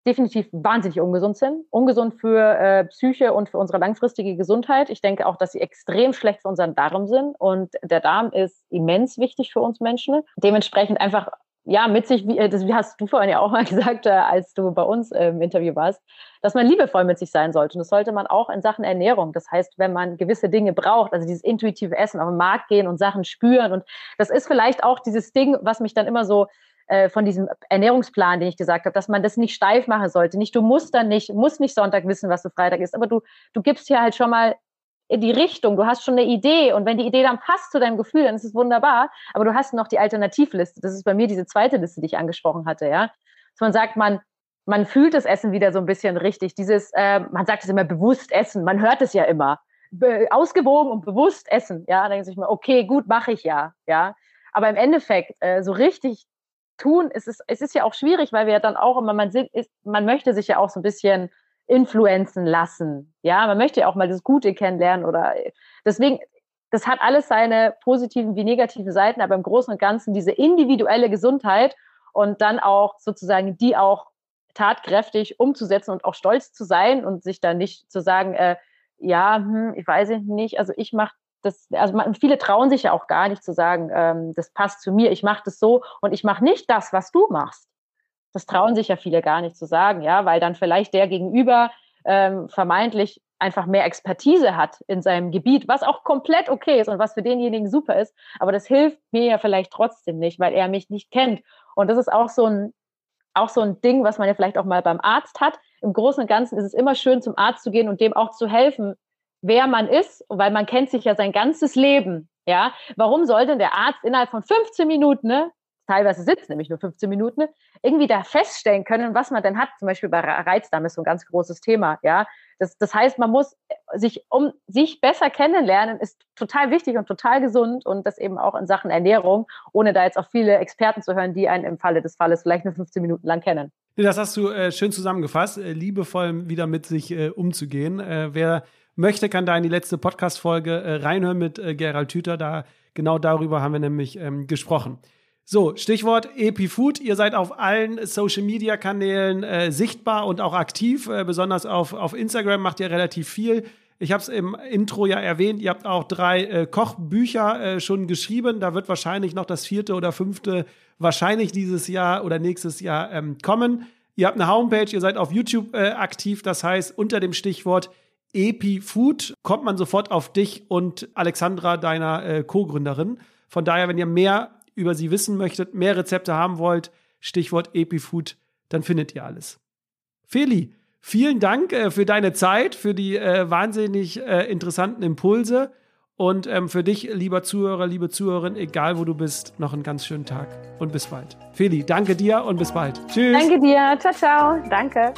Speaker 1: definitiv wahnsinnig ungesund sind. Ungesund für äh, Psyche und für unsere langfristige Gesundheit. Ich denke auch, dass sie extrem schlecht für unseren Darm sind. Und der Darm ist immens wichtig für uns Menschen. Dementsprechend einfach ja, mit sich, wie, äh, das hast du vorhin ja auch mal gesagt, äh, als du bei uns äh, im Interview warst, dass man liebevoll mit sich sein sollte. Und das sollte man auch in Sachen Ernährung. Das heißt, wenn man gewisse Dinge braucht, also dieses intuitive Essen, auf den Markt gehen und Sachen spüren. Und das ist vielleicht auch dieses Ding, was mich dann immer so äh, von diesem Ernährungsplan, den ich gesagt habe, dass man das nicht steif machen sollte. Nicht, du musst dann nicht, musst nicht Sonntag wissen, was du Freitag isst, aber du, du gibst hier halt schon mal die Richtung, du hast schon eine Idee und wenn die Idee dann passt zu deinem Gefühl, dann ist es wunderbar, aber du hast noch die Alternativliste. Das ist bei mir diese zweite Liste, die ich angesprochen hatte, ja. Dass man sagt, man, man fühlt das Essen wieder so ein bisschen richtig. Dieses, äh, man sagt es immer bewusst essen, man hört es ja immer. Be ausgewogen und bewusst essen, ja. Dann denkt sich mal, okay, gut, mache ich ja, ja. Aber im Endeffekt, äh, so richtig tun, es ist, es ist ja auch schwierig, weil wir ja dann auch immer, man, man möchte sich ja auch so ein bisschen influenzen lassen. Ja, man möchte ja auch mal das Gute kennenlernen oder deswegen, das hat alles seine positiven wie negativen Seiten, aber im Großen und Ganzen diese individuelle Gesundheit und dann auch sozusagen die auch tatkräftig umzusetzen und auch stolz zu sein und sich dann nicht zu sagen, äh, ja, hm, ich weiß nicht, also ich mache das, also man, viele trauen sich ja auch gar nicht zu sagen, ähm, das passt zu mir, ich mache das so und ich mache nicht das, was du machst. Das trauen sich ja viele gar nicht zu sagen, ja, weil dann vielleicht der Gegenüber ähm, vermeintlich einfach mehr Expertise hat in seinem Gebiet, was auch komplett okay ist und was für denjenigen super ist. Aber das hilft mir ja vielleicht trotzdem nicht, weil er mich nicht kennt. Und das ist auch so ein, auch so ein Ding, was man ja vielleicht auch mal beim Arzt hat. Im Großen und Ganzen ist es immer schön, zum Arzt zu gehen und dem auch zu helfen, wer man ist, weil man kennt sich ja sein ganzes Leben. Ja, warum soll denn der Arzt innerhalb von 15 Minuten ne, teilweise sitzt, nämlich nur 15 Minuten, irgendwie da feststellen können, was man denn hat. Zum Beispiel bei Reizdarm ist so ein ganz großes Thema, ja. Das, das heißt, man muss sich, um sich besser kennenlernen, ist total wichtig und total gesund und das eben auch in Sachen Ernährung, ohne da jetzt auch viele Experten zu hören, die einen im Falle des Falles vielleicht nur 15 Minuten lang kennen.
Speaker 2: Das hast du äh, schön zusammengefasst, äh, liebevoll wieder mit sich äh, umzugehen. Äh, wer möchte, kann da in die letzte Podcast-Folge äh, reinhören mit äh, Gerald Tüter. Da genau darüber haben wir nämlich ähm, gesprochen. So, Stichwort EpiFood. Ihr seid auf allen Social Media Kanälen äh, sichtbar und auch aktiv. Äh, besonders auf, auf Instagram macht ihr relativ viel. Ich habe es im Intro ja erwähnt, ihr habt auch drei äh, Kochbücher äh, schon geschrieben. Da wird wahrscheinlich noch das vierte oder fünfte wahrscheinlich dieses Jahr oder nächstes Jahr ähm, kommen. Ihr habt eine Homepage, ihr seid auf YouTube äh, aktiv. Das heißt, unter dem Stichwort EpiFood kommt man sofort auf dich und Alexandra, deiner äh, Co-Gründerin. Von daher, wenn ihr mehr über sie wissen möchtet, mehr Rezepte haben wollt, Stichwort Epifood, dann findet ihr alles. Feli, vielen Dank äh, für deine Zeit, für die äh, wahnsinnig äh, interessanten Impulse und ähm, für dich, lieber Zuhörer, liebe Zuhörerin, egal wo du bist, noch einen ganz schönen Tag und bis bald. Feli, danke dir und bis bald.
Speaker 1: Tschüss. Danke dir. Ciao, ciao. Danke.